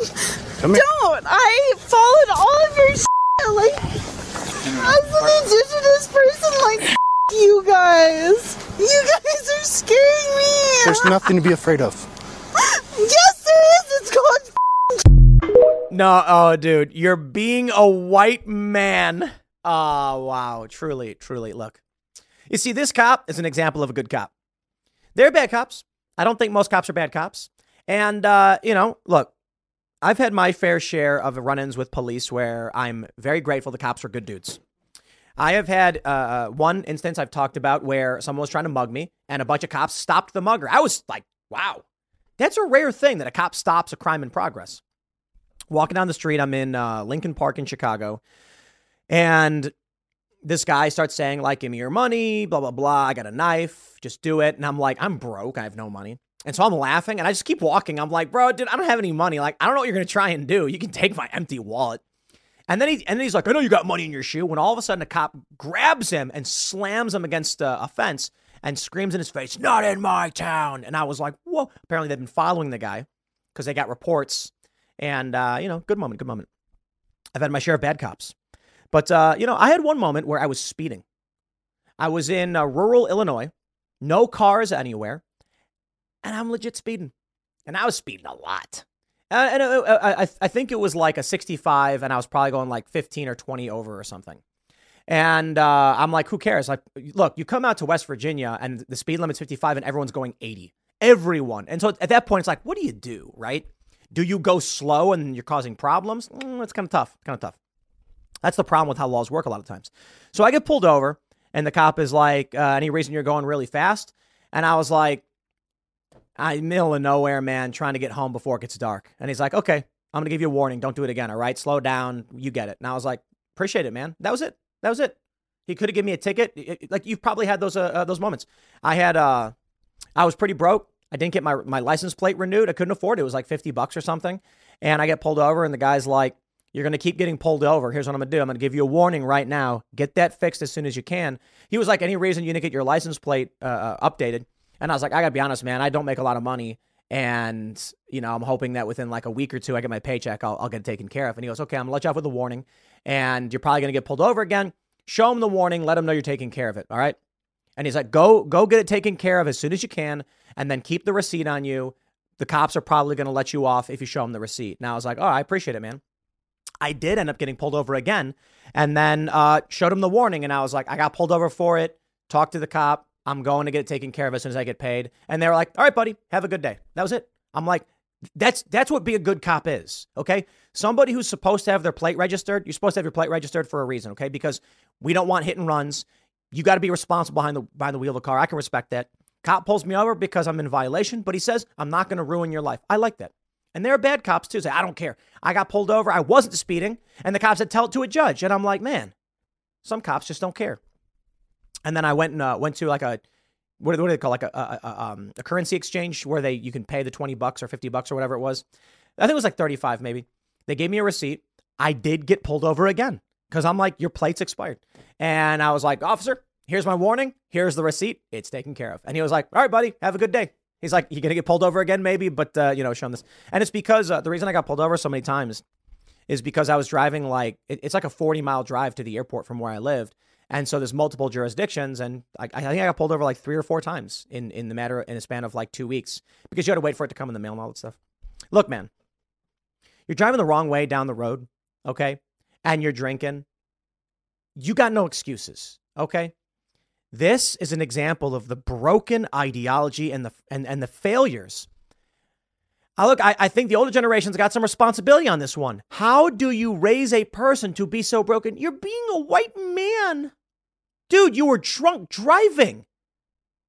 Come. Don't. I followed all of your shit. Like. As an indigenous person, like. [LAUGHS] You guys. You guys are scaring me. There's nothing to be afraid of. [LAUGHS] Yes, there is. It's called. No, oh, dude, you're being a white man. Oh, wow. Truly, truly. Look, you see, this cop is an example of a good cop. They're bad cops. I don't think most cops are bad cops. And, uh, you know, look, I've had my fair share of run ins with police where I'm very grateful the cops were good dudes. I have had uh, one instance I've talked about where someone was trying to mug me and a bunch of cops stopped the mugger. I was like, wow, that's a rare thing that a cop stops a crime in progress walking down the street. I'm in uh, Lincoln Park in Chicago, and this guy starts saying like, "Give me your money," blah blah blah. I got a knife, just do it. And I'm like, I'm broke. I have no money. And so I'm laughing, and I just keep walking. I'm like, bro, dude, I don't have any money. Like, I don't know what you're gonna try and do. You can take my empty wallet. And then he and then he's like, I know you got money in your shoe. When all of a sudden a cop grabs him and slams him against uh, a fence and screams in his face, "Not in my town!" And I was like, whoa. Apparently they've been following the guy because they got reports. And uh, you know, good moment, good moment. I've had my share of bad cops, but uh, you know, I had one moment where I was speeding. I was in uh, rural Illinois, no cars anywhere, and I'm legit speeding, and I was speeding a lot. Uh, and uh, uh, I, I think it was like a 65, and I was probably going like 15 or 20 over or something. And uh, I'm like, who cares? Like, look, you come out to West Virginia, and the speed limit's 55, and everyone's going 80. Everyone. And so at that point, it's like, what do you do, right? Do you go slow and you're causing problems? Mm, it's kind of tough. Kind of tough. That's the problem with how laws work a lot of times. So I get pulled over, and the cop is like, uh, "Any reason you're going really fast?" And I was like, "I'm middle of nowhere, man, trying to get home before it gets dark." And he's like, "Okay, I'm gonna give you a warning. Don't do it again. All right, slow down. You get it." And I was like, "Appreciate it, man. That was it. That was it." He could have given me a ticket. Like you've probably had those uh, uh, those moments. I had uh, I was pretty broke. I didn't get my my license plate renewed. I couldn't afford it. It was like 50 bucks or something. And I get pulled over and the guy's like, "You're going to keep getting pulled over. Here's what I'm going to do. I'm going to give you a warning right now. Get that fixed as soon as you can." He was like, "Any reason you didn't get your license plate uh, uh, updated?" And I was like, "I got to be honest, man. I don't make a lot of money." And, you know, I'm hoping that within like a week or two, I get my paycheck, I'll, I'll get taken care of. And he goes, okay, I'm gonna let you off with a warning. And you're probably gonna get pulled over again. Show him the warning, let him know you're taking care of it. All right. And he's like, go, go get it taken care of as soon as you can, and then keep the receipt on you. The cops are probably gonna let you off if you show them the receipt. Now I was like, oh, I appreciate it, man. I did end up getting pulled over again, and then uh, showed him the warning, and I was like, I got pulled over for it. Talked to the cop. I'm going to get it taken care of as soon as I get paid. And they were like, all right, buddy, have a good day. That was it. I'm like, that's that's what being a good cop is. Okay. Somebody who's supposed to have their plate registered, you're supposed to have your plate registered for a reason, okay? Because we don't want hit and runs. You got to be responsible behind the behind the wheel of the car. I can respect that. Cop pulls me over because I'm in violation, but he says, I'm not going to ruin your life. I like that. And there are bad cops too. Say, I don't care. I got pulled over. I wasn't speeding. And the cops said, tell it to a judge. And I'm like, man, some cops just don't care. And then I went and uh, went to like a what, what do they call like a, a, a, um, a currency exchange where they you can pay the 20 bucks or 50 bucks or whatever it was. I think it was like 35 maybe. They gave me a receipt. I did get pulled over again because I'm like, your plate's expired. And I was like, officer, here's my warning. Here's the receipt. It's taken care of. And he was like, all right, buddy, have a good day. He's like, you're going to get pulled over again, maybe, but, uh, you know, show him this. And it's because uh, the reason I got pulled over so many times is because I was driving like it's like a 40 mile drive to the airport from where I lived. And so there's multiple jurisdictions, and I, I, think I got pulled over like three or four times in, in the matter in a span of like two weeks because you had to wait for it to come in the mail and all that stuff. Look, man, you're driving the wrong way down the road, okay, and you're drinking. You got no excuses, okay. This is an example of the broken ideology and the and, and the failures I look, I, I think the older generation's got some responsibility on this one. How do you raise a person to be so broken? You're being a white man. Dude, you were drunk driving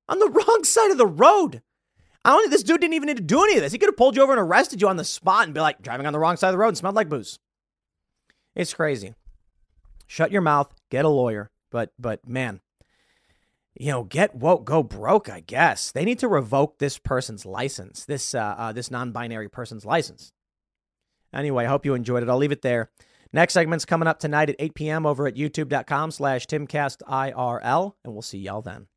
on the [LAUGHS] wrong side of the road. I don't this dude didn't even need to do any of this. He could have pulled you over and arrested you on the spot and be like, driving on the wrong side of the road and smelled like booze. It's crazy. Shut your mouth, get a lawyer. But but man, you know, get woke, go broke, I guess. They need to revoke this person's license, this uh, uh, this non-binary person's license. Anyway, I hope you enjoyed it. I'll leave it there. Next segment's coming up tonight at 8 p.m. over at youtube.com slash timcastirl, and we'll see y'all then.